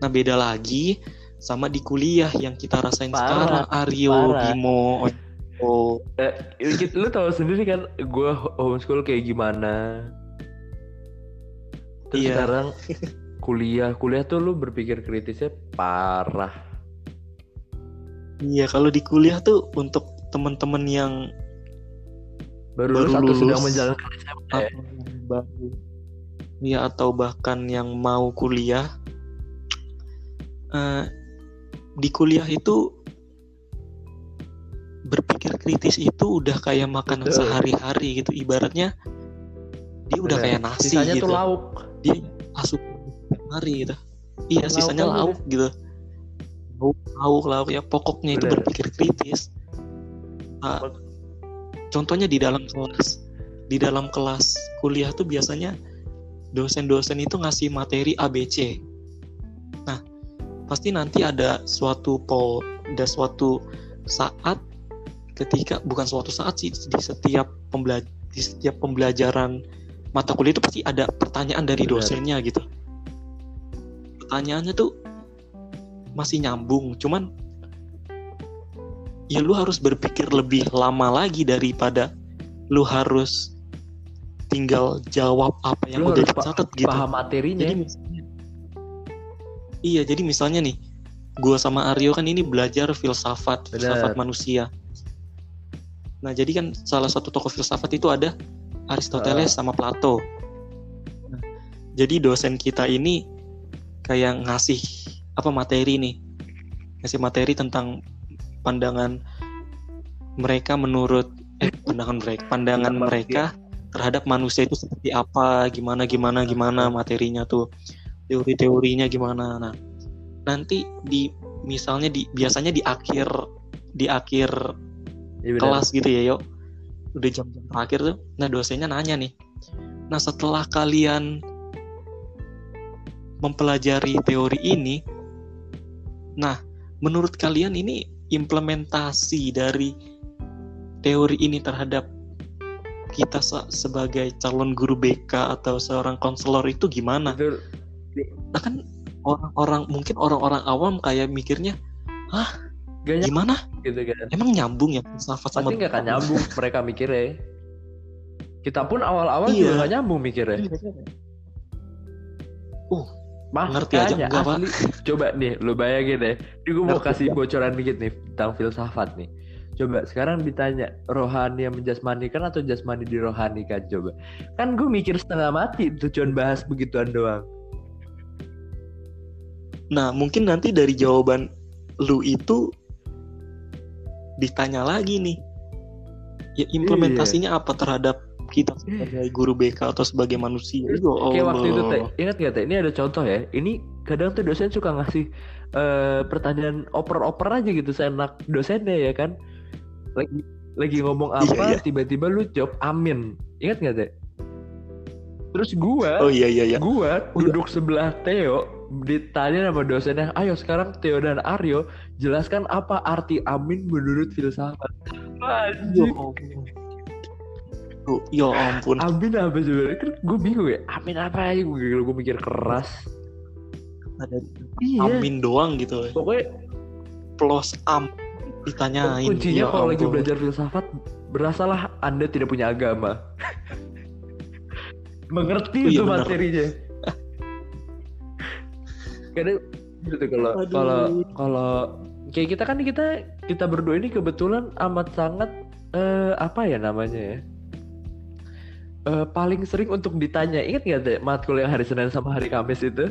Nah beda lagi sama di kuliah yang kita rasain Parah, sekarang Aryo, parah. Bimo, Ojo. Eh, lu tahu sendiri kan gue homeschool kayak gimana. Terus Iya. sekarang kuliah, kuliah tuh lu berpikir kritisnya parah. Iya kalau di kuliah tuh untuk teman-teman yang Baru, Baru lulus atau lulus. sedang menjalankan SMA. atau baru ya atau bahkan yang mau kuliah eh, di kuliah itu berpikir kritis itu udah kayak makanan sehari-hari gitu ibaratnya dia udah Bener. kayak nasi Sisanya gitu tuh lauk. dia asup hari gitu iya Lauk sisanya aja lauk gitu lauk lauk ya pokoknya itu Bener. berpikir kritis. Nah, contohnya di dalam kelas. Di dalam kelas kuliah tuh biasanya dosen-dosen itu ngasih materi ABC nah pasti nanti ada suatu po ada suatu saat ketika bukan suatu saat sih di setiap pembelajar di setiap pembelajaran mata kuliah itu pasti ada pertanyaan dari Benar. dosennya gitu. Pertanyaannya tuh masih nyambung cuman ya lu harus berpikir lebih lama lagi daripada lu harus tinggal jawab apa yang Lu udah dicatat gitu Paham materinya. jadi misalnya iya jadi misalnya nih gua sama Aryo kan ini belajar filsafat Benar. filsafat manusia nah jadi kan salah satu tokoh filsafat itu ada Aristoteles sama Plato Nah, jadi dosen kita ini kayak ngasih apa materi nih? Ngasih materi tentang pandangan mereka menurut eh pandangan mereka pandangan mereka terhadap manusia itu seperti apa gimana gimana gimana materinya tuh teori-teorinya gimana. Nah nanti di misalnya di biasanya di akhir di akhir Iya, benar. kelas gitu ya yuk. Udah jam-jam terakhir tuh nah dosennya nanya nih nah setelah kalian mempelajari teori ini nah menurut kalian ini implementasi dari teori ini terhadap kita se- sebagai calon guru BK atau seorang konselor itu gimana nah kan orang-orang mungkin orang-orang awam kayak mikirnya gak nyambung gimana gitu kan. emang nyambung ya filsafat sama Pasti nggak akan nyambung mereka mikirnya. Kita pun awal-awal Iya. juga nggak nyambung mikirnya. Makanya Ngerti aja enggak, Pak. *laughs* Coba nih, lu bayangin deh. Ini gue mau kasih bocoran dikit nih tentang filsafat nih. Coba sekarang ditanya rohani yang menjasmanikan atau jasmani dirohanikan coba. Kan gue mikir setengah mati tuh cuman bahas begituan doang. Nah, mungkin nanti dari jawaban lu itu ditanya lagi nih. Ya implementasinya apa terhadap kita sebagai guru BK atau sebagai manusia? Ya Kayak waktu itu teh, ingat gak teh? Ini ada contoh ya. Ini kadang tuh dosen suka ngasih eh, pertanyaan oper-oper aja gitu seenak dosennya ya kan. Lagi lagi ngomong Iya, apa, iya. tiba-tiba lu jawab amin. Ingat gak teh? Terus gua, Oh iya iya iya. gua duduk sebelah Theo, ditanya sama dosennya, ayo sekarang Theo dan Aryo jelaskan apa arti amin menurut filsafat. Ya Anjing. ampun. Oh, ya ampun. Amin apa sebenarnya? Kan gue bingung ya. Amin apa ya? Gue gue mikir keras. ada Iya. amin doang gitu Pokoknya plus am ditanyain kuncinya Ya kalau lagi belajar filsafat berasalah Anda tidak punya agama. Mengerti Oh, iya itu materinya. Kadang gitu kalau kalau kalau kayak kita kan kita kita berdua ini kebetulan amat sangat eh, apa ya namanya ya? Eh, paling sering untuk ditanya. Ingat nggak deh matkul yang hari Senin sama hari Kamis itu?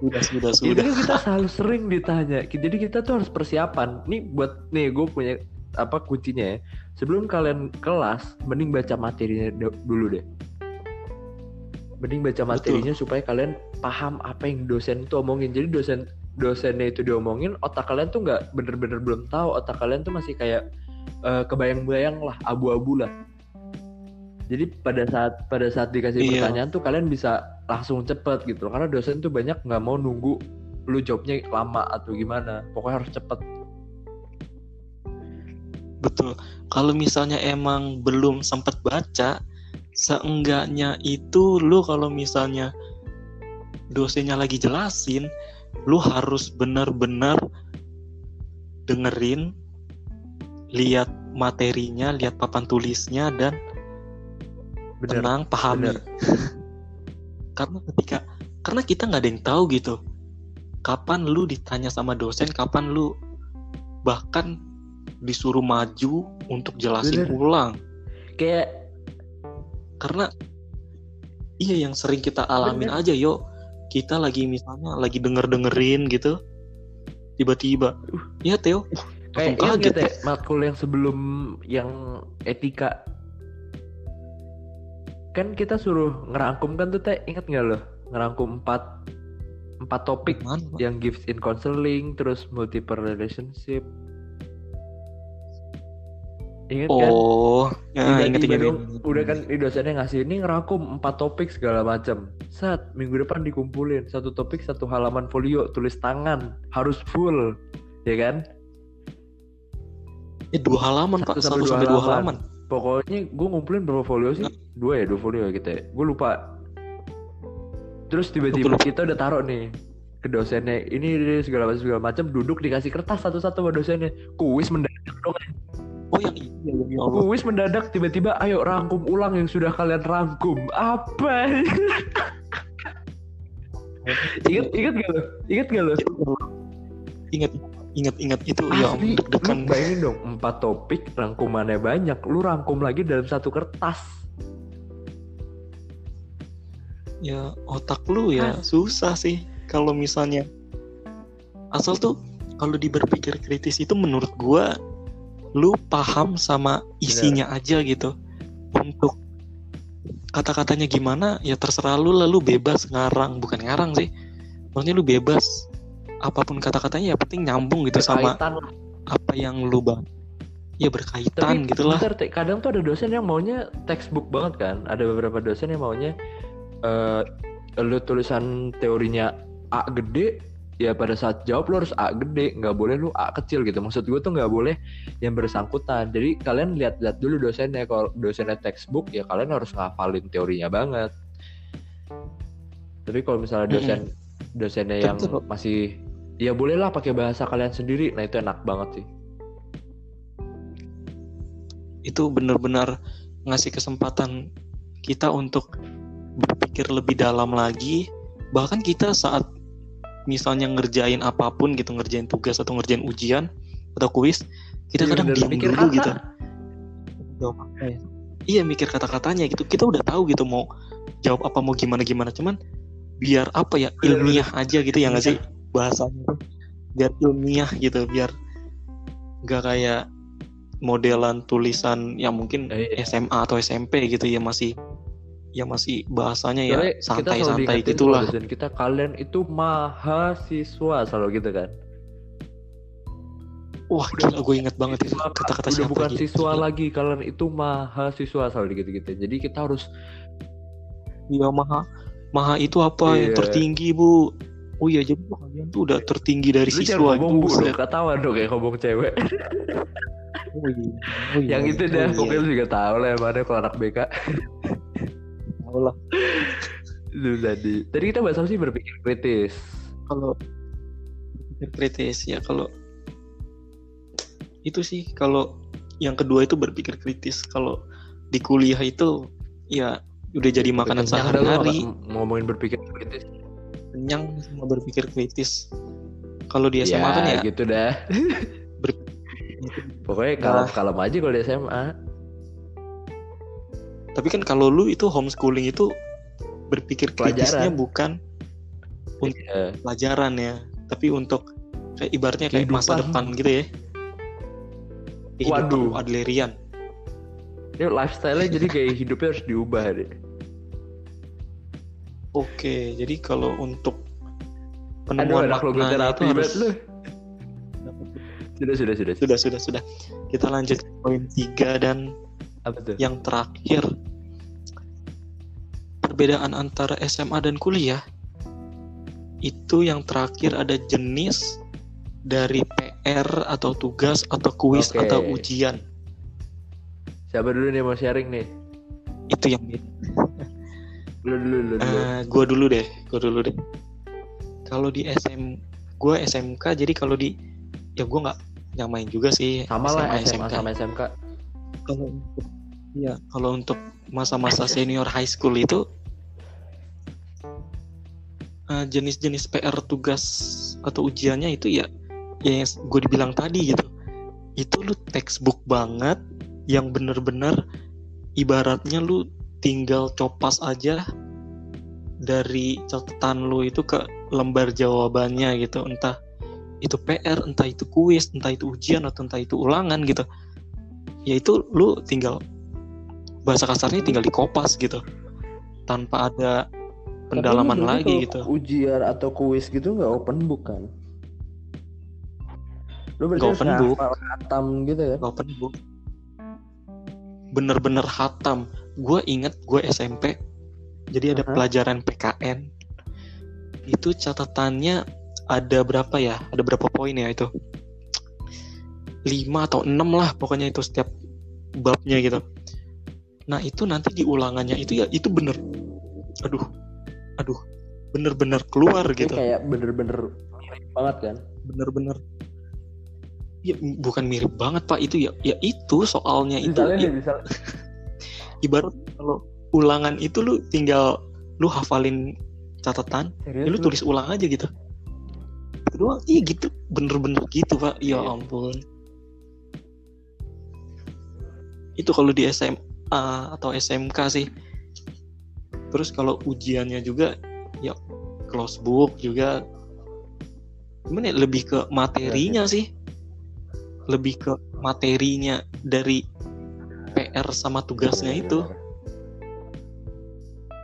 sudah sudah Itu sudah kan kita selalu sering ditanya. Jadi kita tuh harus persiapan. Nih buat nih gue punya apa kuncinya ya. Sebelum kalian kelas, mending baca materinya dulu deh. Mending baca materinya supaya kalian paham apa yang dosen itu omongin. Jadi dosen dosennya itu diomongin, otak kalian tuh nggak bener-bener belum tahu. Otak kalian tuh masih kayak eh, kebayang-bayang lah, abu-abu lah. Jadi pada saat pada saat dikasih Iya. pertanyaan tuh kalian bisa langsung cepet gitu. Karena dosen tuh banyak nggak mau nunggu lu jawabnya lama atau gimana. Pokoknya harus cepet. Betul. Kalau misalnya emang belum sempat baca seenggaknya itu lu kalau misalnya dosennya lagi jelasin lu harus benar-benar dengerin lihat materinya lihat papan tulisnya dan bener tenang pahami bener. *laughs* karena ketika karena kita nggak ada yang tahu gitu kapan lu ditanya sama dosen kapan lu bahkan disuruh maju untuk jelasin Bener. ulang kayak karena iya yang sering kita alamin Bener. aja yo kita lagi misalnya lagi denger dengerin gitu tiba-tiba ya Theo uh, kayak kaget nggak, Teh, matkul yang sebelum yang etika kan kita suruh ngerangkum kan tuh teh. Ingat nggak lo? Ngerangkum empat empat topik Pak? yang gifts in counseling terus multiple relationship. Ingat kan? Oh ya, inget Tiba-tiba inget, inget. udah kan di dosennya ngasih ini ngerangkum empat topik segala macam. Saat minggu depan dikumpulin. Satu topik satu halaman folio tulis tangan harus full, ya kan? Eh, dua halaman pak Satu satu sampai sampai dua dua halaman Pokoknya gue ngumpulin berapa folio sih? Dua ya dua folio ya kita. ya? Gue lupa. Terus tiba-tiba kita udah taruh nih ke dosennya ini ini, segala macam segala macam duduk dikasih kertas satu-satu sama dosennya kuis mendadak dong oh yang ini ya, ya Allah. kuis mendadak tiba-tiba ayo rangkum ulang yang sudah kalian rangkum apa *laughs* ingat ingat gak lo ingat gak lo ingat ingat ingat itu ya Asli, deg-degan. lu bayangin dong empat topik rangkumannya banyak lu rangkum lagi dalam satu kertas. Ya otak lu ya susah sih kalau misalnya. Asal tuh kalau di berpikir kritis itu menurut gua lu paham sama isinya aja gitu. Untuk kata-katanya gimana ya terserah lu lah lu bebas ngarang. Bukan ngarang sih maksudnya lu bebas apa pun kata-katanya ya penting nyambung gitu sama Berkaitan lah. apa yang lu bang ya berkaitan tapi gitu lah. bentar, kadang tuh ada dosen yang maunya textbook banget kan. Ada beberapa dosen yang maunya eh lu tulisan teorinya A gede ya pada saat jawab lu harus A gede. Nggak boleh lu A kecil gitu. Maksud gue tuh nggak boleh yang bersangkutan. Jadi kalian lihat-lihat dulu dosennya. Kalau dosennya textbook ya kalian harus ngafalin teorinya banget. Tapi kalau misalnya dosen dosennya yang masih ya bolehlah pakai bahasa kalian sendiri. Nah itu enak banget sih. Itu benar-benar ngasih kesempatan kita untuk berpikir lebih dalam lagi. Bahkan kita saat misalnya ngerjain apa pun gitu ngerjain tugas atau ngerjain ujian atau kuis kita Iya, kadang diam Mikir dulu kata. gitu. Ya? iya mikir kata-katanya gitu. Kita udah tahu gitu mau jawab apa mau gimana gimana cuman biar apa ya Bener, ilmiah aja gitu ya nggak Iya. sih bahasanya tuh biar ilmiah gitu biar nggak kayak modelan tulisan yang mungkin Eh, iya. SMA atau SMP gitu ya masih ya masih bahasanya ya santai-santai gitulah. dosen kita kalian itu mahasiswa selalu gitu kan. Wah gila gue inget banget itu kata-kata siapa bukan gitu. siswa lagi kalian itu mahasiswa selalu gitu gitu jadi kita harus iya maha maha itu apa yang Iya. tertinggi bu oh iya jadi kalian tuh udah tertinggi dari lu siswa jangan ngomong dong ketawa dong kayak ngomong cewek Oh iya. Oh iya. yang itu Oh dah iya. pokoknya lu juga tahu lah yang mana kalau anak BK Tahu lah. Lu tadi. Tadi kita bahas apa sih berpikir kritis. kalau berpikir kritis ya kalau itu sih kalau yang kedua itu berpikir kritis kalau di kuliah itu ya udah jadi makanan sehari-hari ng- ngomongin berpikir kritis. Kenyang sama berpikir kritis kalau di SMA kan ya gitu dah. *laughs* ber- Pokoknya Nah. kalem-kalem aja kalau di SMA. tapi kan kalau lu itu homeschooling itu berpikir kritisnya Pelajaran. bukan Iya. pelajaran ya tapi untuk kayak ibaratnya kayak masa Kehidupan. depan gitu ya Kehidupan Waduh. Adlerian Ini lifestyle-nya jadi kayak hidupnya harus diubah deh. Oke jadi kalau untuk Aduh, penemuan maknanya terapi itu harus lu. Sudah, sudah, sudah. sudah sudah sudah kita lanjut ke poin tiga dan Apa tuh? yang terakhir perbedaan antara SMA dan kuliah itu yang terakhir ada jenis dari PR atau tugas atau kuis Oke. atau ujian Siapa dulu nih mau sharing nih? itu yang beda. Lu dulu, lu dulu. Eh, gua dulu deh, gua dulu deh. Kalau di SM, gua SMK, jadi kalau di ya gua nggak nyamain juga sih. sama lah SMA SMK. sama SMK. Kalau untuk ya kalau untuk masa-masa senior high school itu eh, jenis-jenis PR tugas atau ujiannya itu ya ya yang gue dibilang tadi gitu. Itu lu textbook banget yang bener-bener ibaratnya lu tinggal copas aja dari catatan lu itu ke lembar jawabannya gitu entah itu PR entah itu kuis entah itu ujian atau entah itu ulangan gitu ya itu lu tinggal bahasa kasarnya tinggal dikopas gitu tanpa ada pendalaman lagi gitu Ujian atau kuis gitu nggak open book kan? Lu berarti open book. khatam gitu ya? open book bener-bener hatam gue inget gue SMP jadi ada Aha. pelajaran PKN itu catatannya ada berapa ya? Ada berapa poin ya itu? Lima atau enam lah pokoknya itu setiap babnya gitu. Nah itu nanti di ulangannya itu ya itu bener. Aduh aduh bener-bener keluar Ini gitu. kayak bener-bener mirip banget kan? bener-bener. Ya bukan mirip banget pak. Itu ya ya itu soalnya itu Misalnya ya, nih, misal *laughs* ibarat kalau ulangan itu lu tinggal lu hafalin catatan serius ya lu lu? tulis ulang aja gitu. Itu doang. Iya gitu. Bener-bener gitu pak. Ya Iya. ampun. Itu kalau di SMA atau SMK sih. Terus kalau ujiannya juga ya close book juga. Gimana ya, lebih ke materinya Iya, sih. Lebih ke materinya dari PR sama tugasnya itu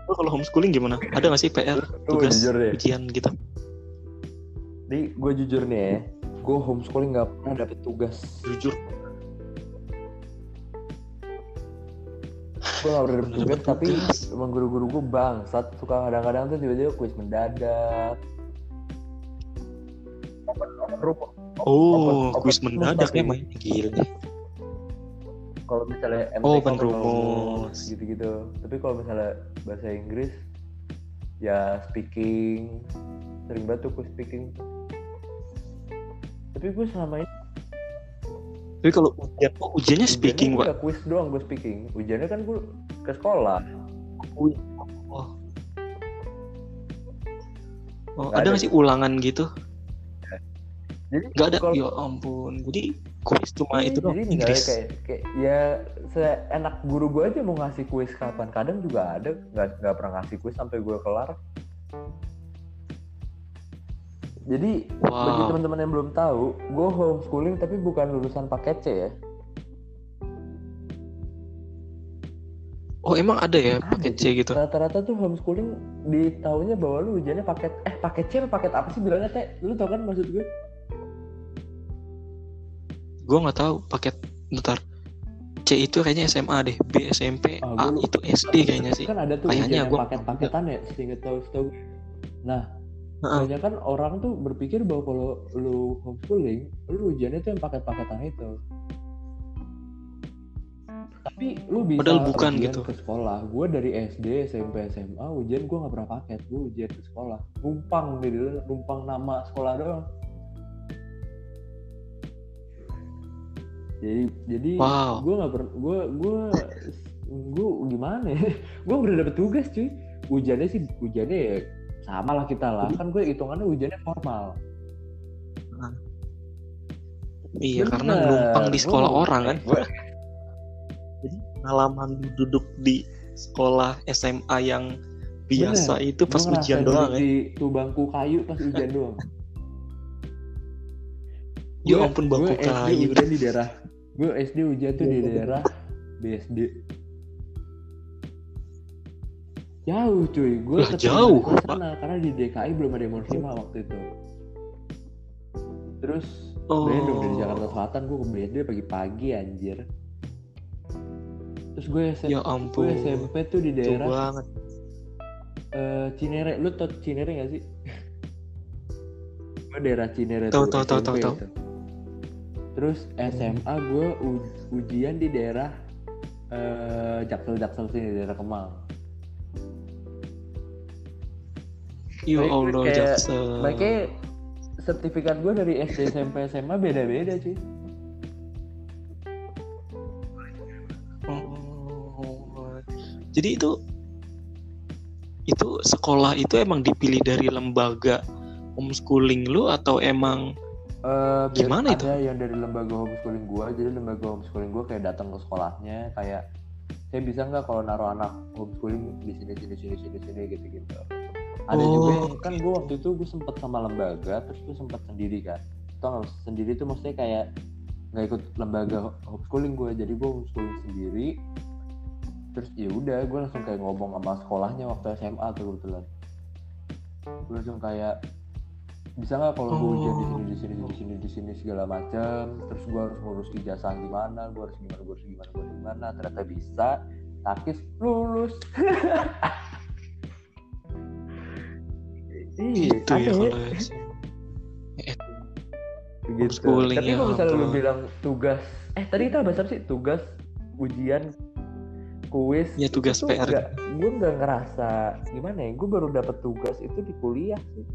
Lu kalau homeschooling gimana ada nggak sih PR tugas jujur deh. ujian gitu Di gue jujur nih ya, gue homeschooling nggak pernah dapet tugas. jujur Gue nggak pernah dapet tugas, tapi emang guru-guru gue bangsat. Suka kadang-kadang tuh tiba-tiba kuis mendadak. Open, open room. oh kuis mendadak ya main gila Kalau misalnya MTK Oh, open open rumus. gitu-gitu. Tapi kalau misalnya bahasa Inggris, ya speaking. Sering banget tuh gue speaking. Tapi gue selama ini tapi kalau ujian oh, ujiannya speaking Ujiannya pak nggak kuis doang gue speaking. Ujiannya kan gue ke sekolah. oh oh Nggak ada nggak sih ulangan gitu Jadi nggak ada kalau- ya ampun jadi kuis cuma Iya, itu doang jadi Inggris. kayak, kayak ya seenak guru gue aja mau ngasih kuis kapan. Kadang juga ada nggak nggak pernah ngasih kuis sampai gue kelar. Jadi bagi wow. teman-teman yang belum tahu gue homeschooling tapi bukan lulusan paket C ya. Oh emang ada ya Ada, paket C gitu? Rata-rata tuh homeschooling di tahunnya bahwa lu ujiannya paket eh paket C apa paket apa sih bilangnya teh? Lu tau kan maksud gue gue nggak tahu paket bentar C itu kayaknya SMA deh B SMP Ah, A itu SD kayaknya sih kan ada tuh Kayaknya gua- paket-paketan ya seinget tahu tahu nah banyak kan orang tuh berpikir bahwa kalau lu homeschooling lu ujiannya tuh yang paket-paketan itu Tapi lu bisa Padahal bukan gitu. ke sekolah. Gue dari SD, SMP, SMA ujian gue nggak pernah paket. Gue ujian ke sekolah. Numpang di numpang nama sekolah doang. Jadi jadi Wow. gue nggak pernah gue gue gue gimana ya? *laughs* gue udah dapet tugas cuy. Ujiannya sih ujiannya ya sama lah kita lah. Kan gue hitungannya ujiannya formal. Iya, Bener. karena numpang di sekolah orang kan. gua- Jadi pengalaman duduk di sekolah SMA yang biasa Bener. itu pas Gua ujian doang ya. Di tuh bangku kayu pas ujian doang. Ya ampun bangku kayu. ujian di daerah. Gue SD ujian tuh di daerah BSD. Jauh cuy, gue Lah, jauh, ke sana karena di DKI belum ada yang waktu itu. Terus Oh. Bandung dari Jakarta Selatan gue ke BSD pagi-pagi anjir. Terus gue SMP, Ya gue ampun. SMP tuh di Jauh daerah banget. eh, Cinere. Lu tau Cinere gak sih? *laughs* gue daerah Cinere Tahu, tuh, SMP tahu, tahu. itu. Terus SMA gue u- ujian di daerah eh, Jaksel-Jaksel sini, daerah Kemang. Ya Baik, Allah, kayak- Jaksel. Makanya sertifikat gue dari SD, SMP, SMA beda-beda cuy. Oh. Jadi itu itu sekolah itu emang dipilih dari lembaga homeschooling lu atau emang Eh, Gimana itu? Ada yang dari lembaga homeschooling gua, jadi lembaga homeschooling gua kayak datang ke sekolahnya kayak saya bisa nggak kalau naruh anak homeschooling di sini sini sini sini sini gitu gitu. Ada Oh, juga yang kan gua waktu itu gua sempet sama lembaga, terus gua sempet sendiri kan. Tau nggak sendiri tuh maksudnya kayak nggak ikut lembaga homeschooling gua, jadi gua homeschooling sendiri. Terus ya udah, gua langsung kayak ngomong sama sekolahnya waktu SMA tuh kebetulan. Gua langsung kayak bisa nggak kalau gue ujian di sini di sini di sini di sini segala macam terus gue harus ngurus ijazah gimana gue harus gimana gue harus gimana gue harus gimana ternyata bisa takis lulus. Iya *laughs* itu ya aneh kalau gitu tapi ya kalau misalnya lu bilang tugas eh tadi kita bahas apa sih? Tugas ujian kuis. Ya, tugas itu PR. nggak- gue nggak ngerasa gimana ya gue baru dapet tugas itu di kuliah sih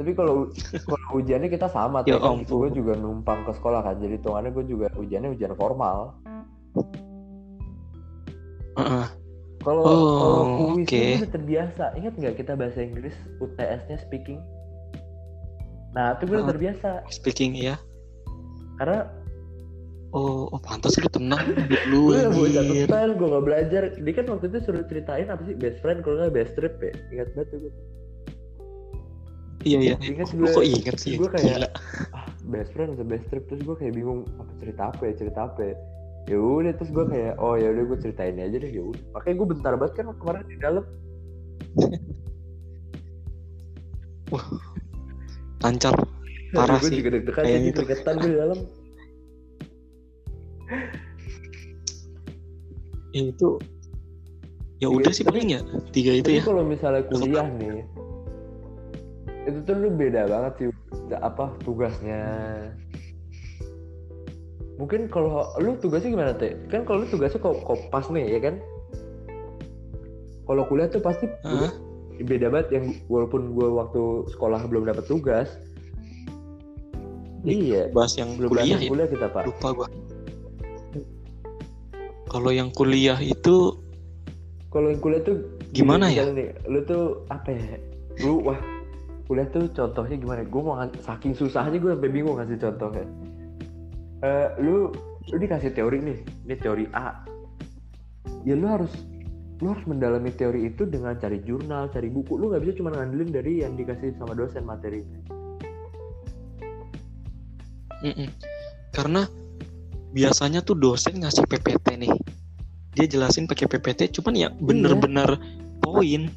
tapi kalau *laughs* kalau ujiannya kita sama Ya tuh kan ampun. gue juga numpang ke sekolah kan jadi hitungannya gue juga ujiannya ujian formal Heeh. kalau Oh, kalau kuis oke. itu udah terbiasa ingat nggak kita bahasa Inggris UTS-nya speaking nah itu gue udah Heeh. terbiasa Speaking ya. karena Oh, oh pantas lu tenang *laughs* lu gue gue gak belajar dia kan waktu itu suruh ceritain apa sih best friend kalau nggak best trip ya ingat banget tuh gue Iya iya. Ingat Lu gue- kok inget sih? gue kayak- Gila. ah best friend atau best trip terus gue kayak bingung apa cerita apa ya cerita apa ya ya udah terus gue kayak oh ya udah gue ceritain aja deh ya udah makanya gue bentar banget kan kemarin di dalam *laughs* Lancar. Parah gue sih. juga deg-degan Kayak gitu. keringetan gue di dalam Ya, itu ya Tiga- udah sih paling ya tiga itu ya. kalau misalnya kuliah nih itu tuh lu beda banget sih apa tugasnya mungkin kalau lu tugasnya gimana teh kan kalau lu tugasnya kok kopas nih ya kan kalau kuliah tuh pasti Hah? beda banget yang walaupun gue waktu sekolah belum dapat tugas iya Bahas yang belum kuliah kuliah, ya. kuliah kita pak Lupa gua. Kalau yang kuliah itu kalau yang kuliah tuh Gimana ya? nih, lu tuh apa ya lu wah kuliah tuh contohnya gimana gue mau saking susahnya gue sampai bingung ngasih contohnya Eh, lu lu dikasih teori nih ini teori A ya lu harus lu harus mendalami teori itu dengan cari jurnal cari buku lu nggak bisa cuma ngandelin dari yang dikasih sama dosen materinya Mm-mm. Karena biasanya tuh dosen ngasih PPT nih. Dia jelasin pakai PPT cuman ya bener-bener poin.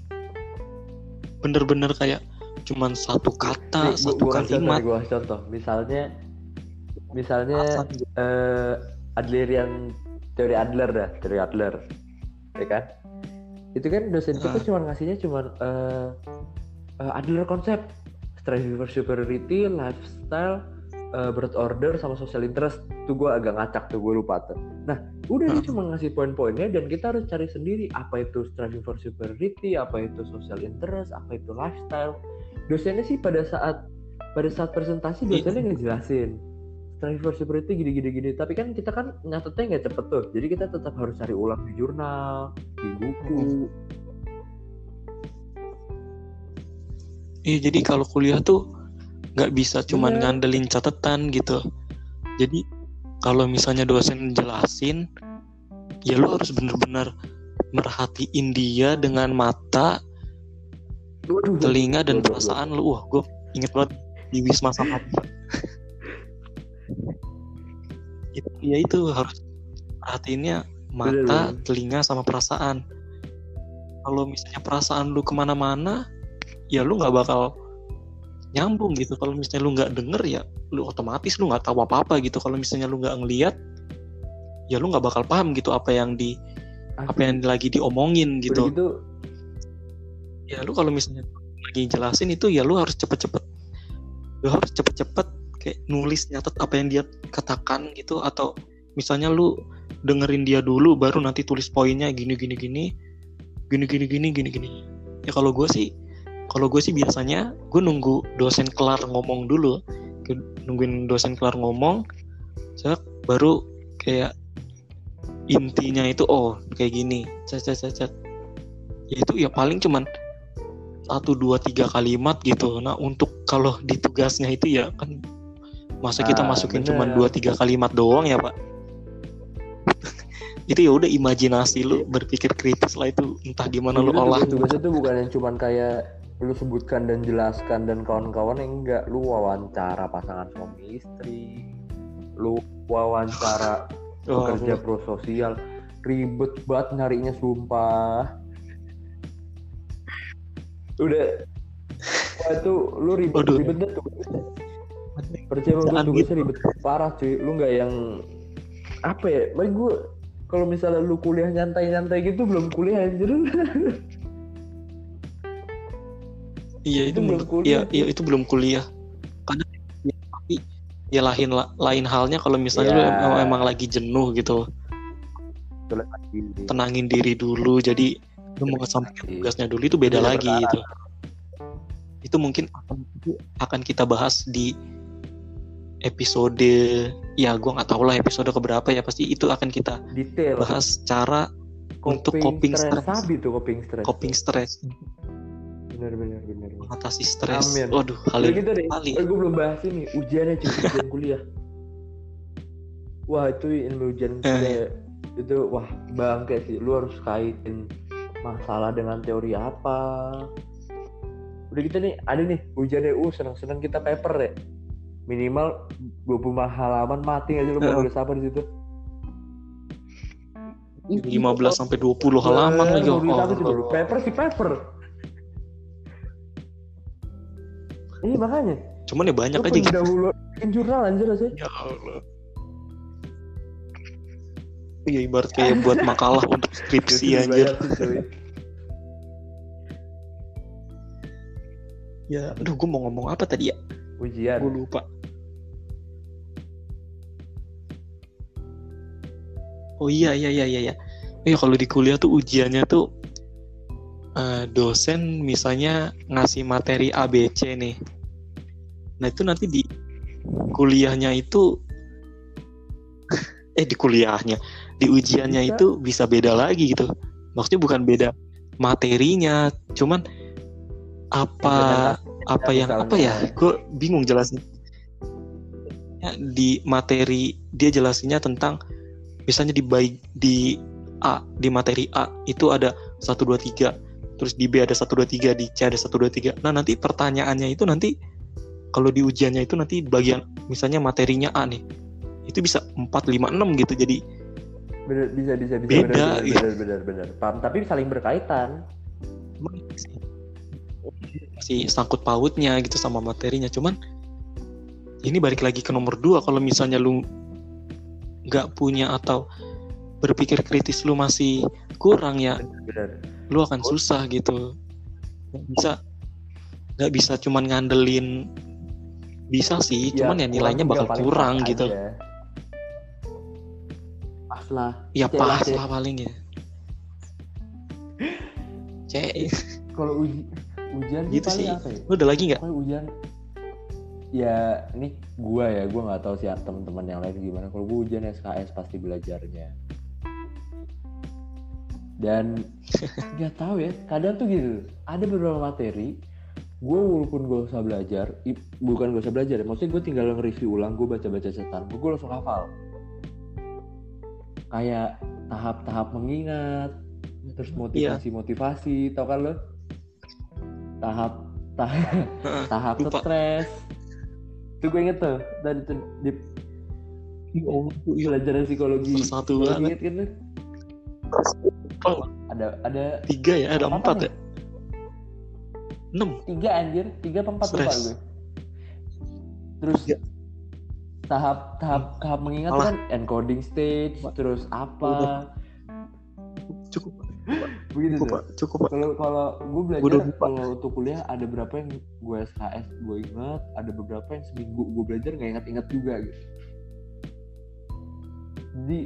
Bener-bener kayak cuman satu kata, Nih, satu gua contoh, kalimat. gua kasih contoh. Misalnya misalnya Asal eh Adlerian teori Adler dah teori Adler ya kan? Itu kan dosen kita Ah. cuma ngasihnya cuma eh, eh, Adler konsep. Striving for superiority lifestyle eh, berat order sama social interest. Tuh gue agak ngacak tuh gue lupa tuh. Nah udah dia Hmm. cuma ngasih poin-poinnya dan kita harus cari sendiri apa itu striving for superiority apa itu social interest apa itu lifestyle dosennya sih pada saat pada saat presentasi Iya. dosennya ngejelasin striving for superiority gini gini tapi kan kita kan nyatetnya nggak cepet tuh jadi kita tetap harus cari ulang di jurnal di buku Iya jadi kalau kuliah tuh nggak bisa cuman Bener. ngandelin catatan gitu. Jadi kalau misalnya dosen jelasin, ya lu harus bener-bener merhatiin dia dengan mata, Waduh, telinga dan Waduh, perasaan lu. Wah, gue inget banget di Wisma Samapta. itu, ya itu harus perhatiinnya mata, Bener, telinga sama perasaan. Kalau misalnya perasaan lu ke mana-mana, ya lu nggak bakal nyambung gitu. Kalau misalnya lu nggak denger ya, lu otomatis lu nggak tahu apa-apa gitu. Kalau misalnya lu nggak ngeliat, ya lu nggak bakal paham gitu apa yang di apa yang lagi diomongin Udah gitu. Ya lu kalau misalnya lagi jelasin itu ya lu harus cepet-cepet, lu harus cepet-cepet kayak nulis nyatet apa yang dia katakan gitu atau misalnya lu dengerin dia dulu baru nanti tulis poinnya gini gini gini gini gini gini gini gini. Ya kalau gue sih kalau gue sih biasanya gue nunggu dosen kelar ngomong dulu. Nungguin dosen kelar ngomong saya baru kayak intinya itu oh kayak gini cet cet cet cet. ya itu ya paling cuman satu dua tiga kalimat gitu. Nah untuk kalau di tugasnya itu ya kan masa kita Ah, masukin cuman dua tiga kalimat doang ya pak? *laughs* Itu ya udah imajinasi lu berpikir kritis lah itu. Entah gimana lu olah. tugas-tugasnya tuh bukan yang cuman kayak lu sebutkan dan jelaskan dan kawan-kawan yang enggak. Lu wawancara pasangan suami istri. Lu wawancara *laughs* Oh, pekerja prososial ribet banget nyarinya sumpah udah Wah, itu lu ribet Waduh. ribet tuh percaya gue tugasnya gitu. ribet parah cuy lu nggak yang apa ya baik gue kalau misalnya lu kuliah nyantai-nyantai gitu belum kuliah anjir Iya itu Itu belum kuliah iya, iya itu belum kuliah. Kadang ya, tapi ya lain lain halnya kalau misalnya lu Ya. emang, emang lagi jenuh gitu, tenangin diri dulu. Jadi lu mau ngesampaikan tugasnya dulu itu beda Beda lagi perkara. gitu. Itu mungkin akan itu akan kita bahas di episode ya gua nggak tahu lah episode keberapa ya pasti itu akan kita detail bahas cara untuk coping stress. sabi tuh coping stress coping stress bener bener bener mengatasi stres. Amin. Waduh, hal gitu deh kali. eh, gue belum bahas ini ujiannya cuy ujian kuliah wah itu ilmu ujian Eh. kuliah itu wah bangke sih lu harus kaitin masalah dengan teori apa. Udah gitu nih ada nih ujiannya uh seneng-seneng kita paper ya minimal 20 halaman mati aja lu mau nulis apa di situ? 15 sampai 20 halaman lagi. Oh, paper sih paper. Iya makanya. Cuman ya banyak Lu aja gitu. jurnal anjir sih. Ya Allah. Iya ibarat kayak buat makalah untuk *laughs* skripsi anjir. Ya, aduh gue mau ngomong apa tadi ya? Ujian Gue lupa. Oh iya iya iya iya iya. Iya kalau di kuliah tuh ujiannya tuh eh, dosen misalnya ngasih materi ABC nih. Nah itu nanti di kuliahnya itu *laughs* eh di kuliahnya di ujiannya Bisa. itu bisa beda lagi gitu. Maksudnya bukan beda materinya, cuman apa apa yang apa ya? Gue bingung jelasin. Ya, di materi dia jelasinnya tentang misalnya di baik di A di materi A itu ada 1 2 3 terus di B ada 1 2 3 di C ada 1 2 3 nah nanti pertanyaannya itu nanti kalau di ujiannya itu nanti bagian misalnya materinya A nih itu bisa 4 5 6 gitu jadi bener, bisa bisa bisa. Beda, bener, iya. bener, bener, bener, paham tapi saling berkaitan. Masih sangkut pautnya gitu sama materinya. Cuman ini balik lagi ke nomor dua. Kalau misalnya lu nggak punya atau berpikir kritis lu masih kurang ya bener lu akan susah gitu. Nggak bisa nggak bisa cuman ngandelin. Bisa sih cuman ya, nilainya bakal kurang gitu. aja. Pas lah. Ya Cek pas lah paling ya cek. Kalau uji ujian gitu sih. apa ya? Ada lagi nggak? Hujan ya ini gua ya gua nggak tahu sih teman-teman yang lain gimana. Kalau gua hujan SKS pasti belajarnya. Dan *laughs* nggak tahu ya kadang tuh gitu. Ada beberapa materi gue walaupun gak usah belajar bukan gak usah belajar ya maksudnya gue tinggal nge-review ulang gue baca-baca catatan gue langsung hafal kayak tahap-tahap mengingat terus motivasi-motivasi tau kan lo? Tahap *laughs* tahap tahap stres. Itu gue inget tuh tadi tuh di pelajaran psikologi. Satu banget. kan? Oh, ada ada tiga ya? Ada empat ya? Enam. Tiga anjir. Tiga empat? Lupa gue terus Tiga. Tahap tahap tahap mengingat kan encoding stage Wah. terus apa? Cukup begitu cukup tuh. Pak. Cukup pak. Kalau kalau gue belajar udah kalau untuk kuliah ada beberapa yang gue SKS gue ingat ada beberapa yang seminggu gue belajar nggak ingat-ingat juga gitu. Jadi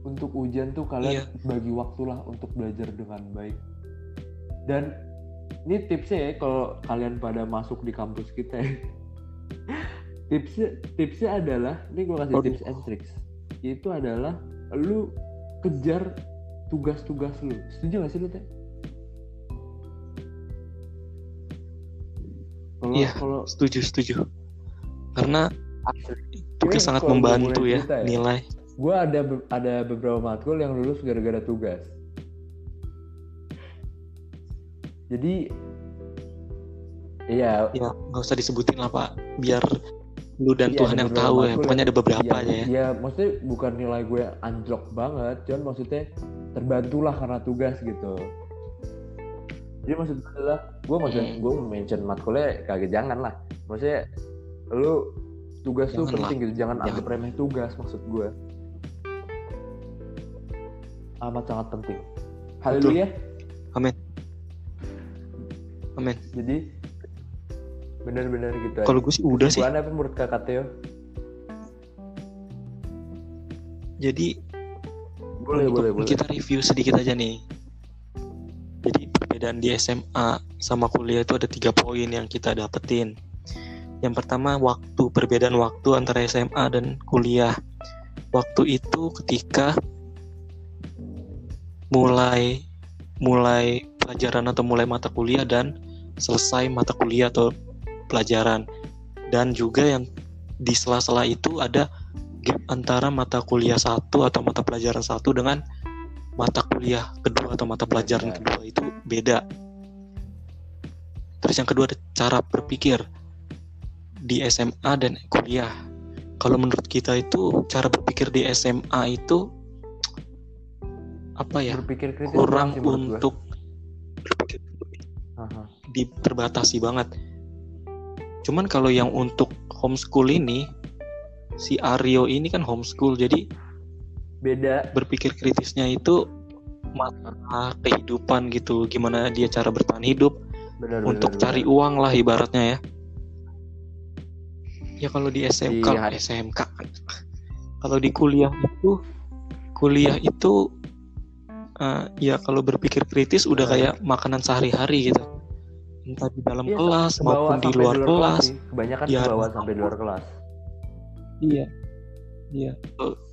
untuk ujian tuh kalian Iya. bagi waktulah untuk belajar dengan baik. Dan ini tipsnya ya kalau kalian pada masuk di kampus kita ya. Tipsnya tipsnya adalah ini gue kasih Oh, tips and tricks. Itu adalah lu kejar tugas-tugas lu. Setuju gak sih lu teh? Iya. kalau setuju setuju. Karena itu Gue sangat membantu ya kita ya, nilai. gue ada ada beberapa matkul yang lulus gara-gara tugas. Jadi iya. Ya nggak usah disebutin lah pak. Biar lu dan Iya, Tuhan yang tahu ya pokoknya ada beberapa iya, aja ya. iya, maksudnya bukan nilai gue anjlok banget cuman maksudnya terbantulah karena tugas gitu. Jadi maksud gue adalah gue maksud Hmm. gue mention matkulnya kagak jangan lah. Maksudnya lu tugas tuh lah. penting gitu jangan Jangan. anggap remeh tugas maksud gue. Amat sangat penting. Haleluya. Amin. Amin. Jadi benar-benar gitu kalau gue sih udah sih. Apa menurut kakak Teo jadi boleh untuk boleh boleh. kita review sedikit aja nih. Jadi perbedaan di SMA sama kuliah itu ada tiga poin yang kita dapetin. Yang pertama waktu perbedaan waktu antara SMA dan kuliah. Waktu itu ketika mulai mulai pelajaran atau mulai mata kuliah dan selesai mata kuliah atau pelajaran dan juga yang di sela-sela itu ada gap antara mata kuliah satu atau mata pelajaran satu dengan mata kuliah kedua atau mata pelajaran Iya. kedua itu beda. Terus yang kedua ada cara berpikir di SMA dan kuliah. Kalau menurut kita itu cara berpikir di SMA itu apa ya berpikir kritis kurang untuk berpikir Aha. di terbatasi banget. Cuman kalau yang untuk homeschool ini si Aryo ini kan homeschool jadi beda berpikir kritisnya itu masalah kehidupan gitu gimana dia cara bertahan hidup benar untuk benar, cari benar. uang lah ibaratnya ya ya kalau di SMK Iya. SMK kalau di kuliah itu kuliah itu eh, ya kalau berpikir kritis udah Nah. kayak makanan sehari-hari gitu entah di dalam Iya, kelas maupun di luar kelas. kebanyakan Di bawah hadapan sampai di luar kelas. Iya. Iya.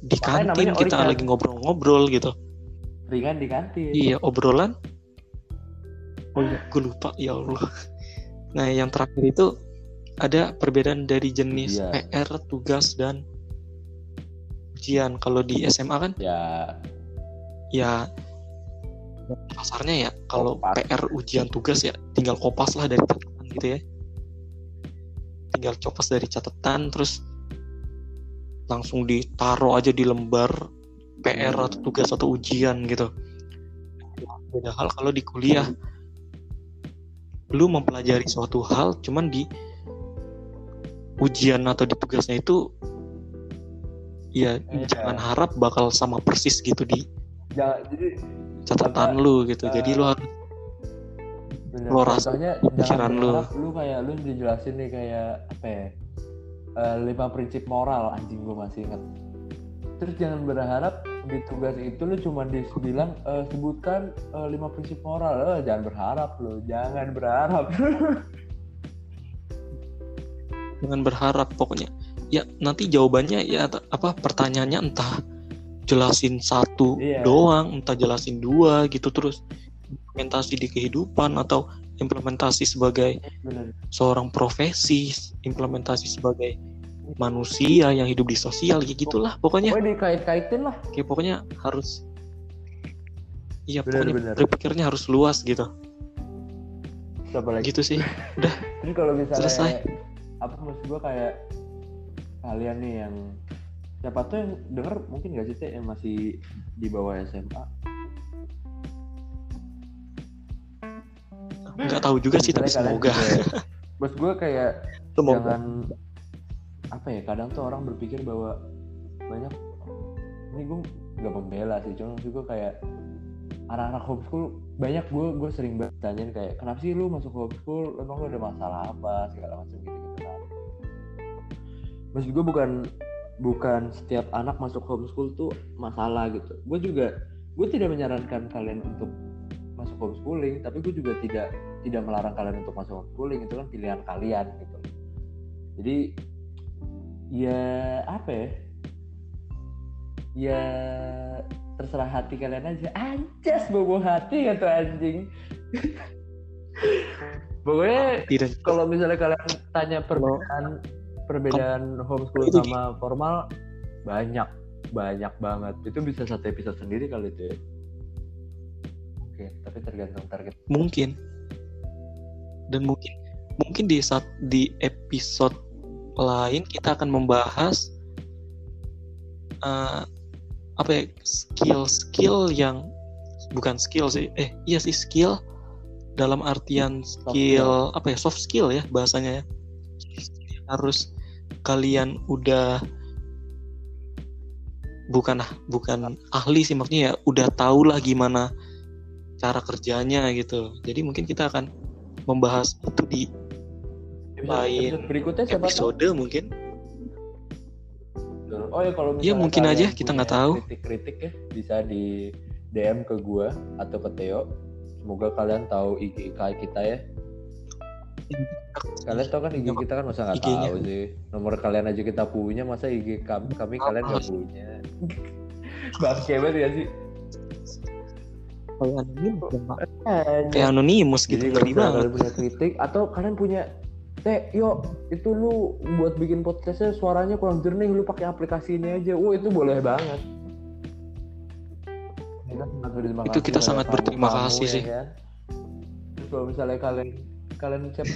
Di kantin kita lagi ngobrol-ngobrol gitu. Ringan di kantin. Iya, obrolan. Oh iya, gue lupa. Ya Allah. Nah, yang terakhir itu ada perbedaan dari jenis Ujian. PR, tugas dan ujian. Kalau di SMA kan? Ya. Ya. Kasarnya ya kalau Kopas. PR ujian tugas ya tinggal kopas lah dari catatan gitu ya. Tinggal copas dari catatan terus langsung ditaruh aja di lembar PR Hmm. atau tugas atau ujian gitu. Beda hal kalau di kuliah lu mempelajari suatu hal cuman di ujian atau di tugasnya itu ya Iya. jangan harap bakal sama persis gitu di ja- jadi catatan Apa, lu gitu. eh, Jadi lu harus bener, Lo rasa contohnya pikiran lu. lu kayak lu dijelasin nih kayak apa ya eh, lima prinsip moral anjing gue masih inget terus jangan berharap di tugas itu lu cuma dibilang eh, sebutkan eh, lima prinsip moral. Eh, jangan berharap lu jangan berharap. *laughs* Jangan berharap pokoknya. Ya nanti jawabannya ya apa pertanyaannya entah jelasin satu Iya. doang entah jelasin dua gitu terus implementasi di kehidupan atau implementasi sebagai seorang profesi implementasi sebagai manusia yang hidup di sosial ya gitulah pokoknya. Pokoknya dikait-kaitin lah. Kayak pokoknya harus iya Benar, pokoknya benar. berpikirnya harus luas gitu. Siapa lagi? Gitu sih. *laughs* Terus kalau misalnya Selesai. apa maksud gue kayak kalian nih yang siapa tuh yang denger mungkin gak sih Teh, yang masih di bawah SMA nggak tahu juga sih tapi semoga. juga- *laughs* Maksud gue kayak semoga. jangan apa ya kadang tuh orang berpikir bahwa banyak ini gue nggak membela sih cuma maksud gue kayak anak-anak homeschool banyak gue gue sering banget tanyain kayak kenapa sih lu masuk homeschool? Emang lu ada masalah apa? Segala macam gitu gitu kan. Maksud gue bukan bukan setiap anak masuk homeschool tuh masalah gitu. Gue juga gue tidak menyarankan kalian untuk masuk homeschooling tapi gue juga tidak tidak melarang kalian untuk masuk homeschooling itu kan pilihan kalian gitu. Jadi ya apa ya? Ya terserah hati kalian aja. Anjas bobo hati atau anjing. *laughs* Pokoknya tidak. kalau misalnya kalian tanya perbedaan perbedaan homeschool sama formal banyak banyak banget. Itu bisa satu episode sendiri kali itu ya. Oke tapi tergantung target. Mungkin dan mungkin mungkin di saat di episode lain kita akan membahas eh, apa ya skill skill yang bukan skill sih eh iya sih skill dalam artian skill. apa ya soft skill ya bahasanya ya. Harus kalian udah bukan bukan ahli sih maksudnya ya udah tahu lah gimana cara kerjanya gitu. Jadi mungkin kita akan membahas itu di Episode- Lain episode berikutnya siapa tahu episode mungkin Oh ya kalau Ya, mungkin aja, kita nggak tahu. Kritik-kritik ya bisa di DM ke gua atau ke Theo. Semoga kalian tahu IG kita ya. Kalian tahu kan IG kita kan masa nggak tahu sih. Nomor kalian aja kita punya, masa IG kami, kami kalian nggak punya. *laughs* Bangke banget ya sih. Kayak anonimus ya, Pak. Anjing. kayak anonimus gitu Jadi kalau ngeri banget kalian punya kritik atau kalian punya Teh, yuk itu lu buat bikin podcastnya suaranya kurang jernih, lu pakai aplikasi ini aja. Wah itu boleh banget. Kita sangat berterima Itu kita sangat berterima kasih ya sih. kan? Terus kalau misalnya kalian kalian siapa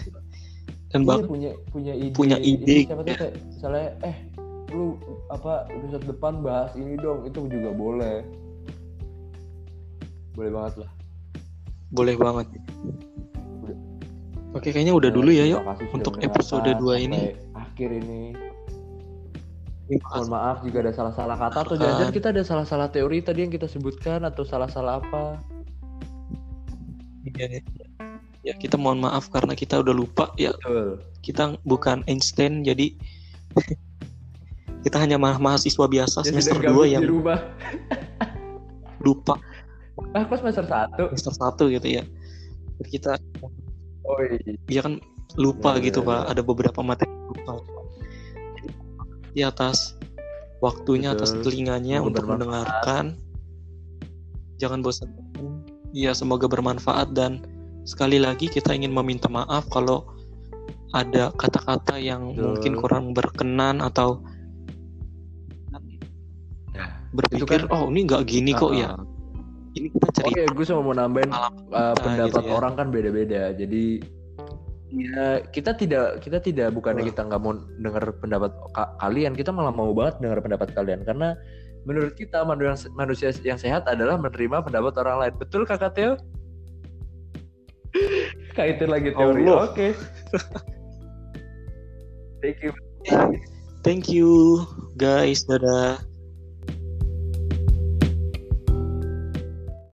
dan iya, bak punya punya ide, punya ide, ini siapa tuh Teh? misalnya eh lu apa episode depan bahas ini dong itu juga boleh. Boleh banget lah. boleh banget oke kayaknya udah dulu ya yuk untuk episode dua ini. sampai Akhir ini. Mohon maaf jika ada salah-salah kata atau Ah. jangan kita ada salah-salah teori tadi yang kita sebutkan atau salah-salah apa. Iya, ya. ya kita mohon maaf karena kita udah lupa ya Betul. kita bukan Einstein jadi *laughs* kita hanya ma- mahasiswa biasa semester sedang 2 gabut yang lupa Ah, kok semester satu? semester 1 gitu ya Jadi kita Oh iya. dia kan lupa Ya, gitu ya, pak ya. ada beberapa materi lupa di atas waktunya atas Betul. telinganya Semoga untuk bermanfaat. mendengarkan jangan bosan ya semoga bermanfaat dan sekali lagi kita ingin meminta maaf kalau ada kata-kata yang Betul. mungkin kurang berkenan atau Ya, berpikir kan- oh ini nggak gini kok ya Ah, ini kita cerita Oke, gue cuma mau nambahin uh, pendapat gitu ya. orang kan beda-beda. Jadi ya kita tidak kita tidak bukannya Wah. kita nggak mau dengar pendapat ka- kalian, kita malah mau banget dengar pendapat kalian karena menurut kita manusia manusia yang sehat adalah menerima pendapat orang lain. Betul Kakak Teo? *laughs* Kaitin lagi teori. Oke. *laughs* Thank you. thank you guys dadah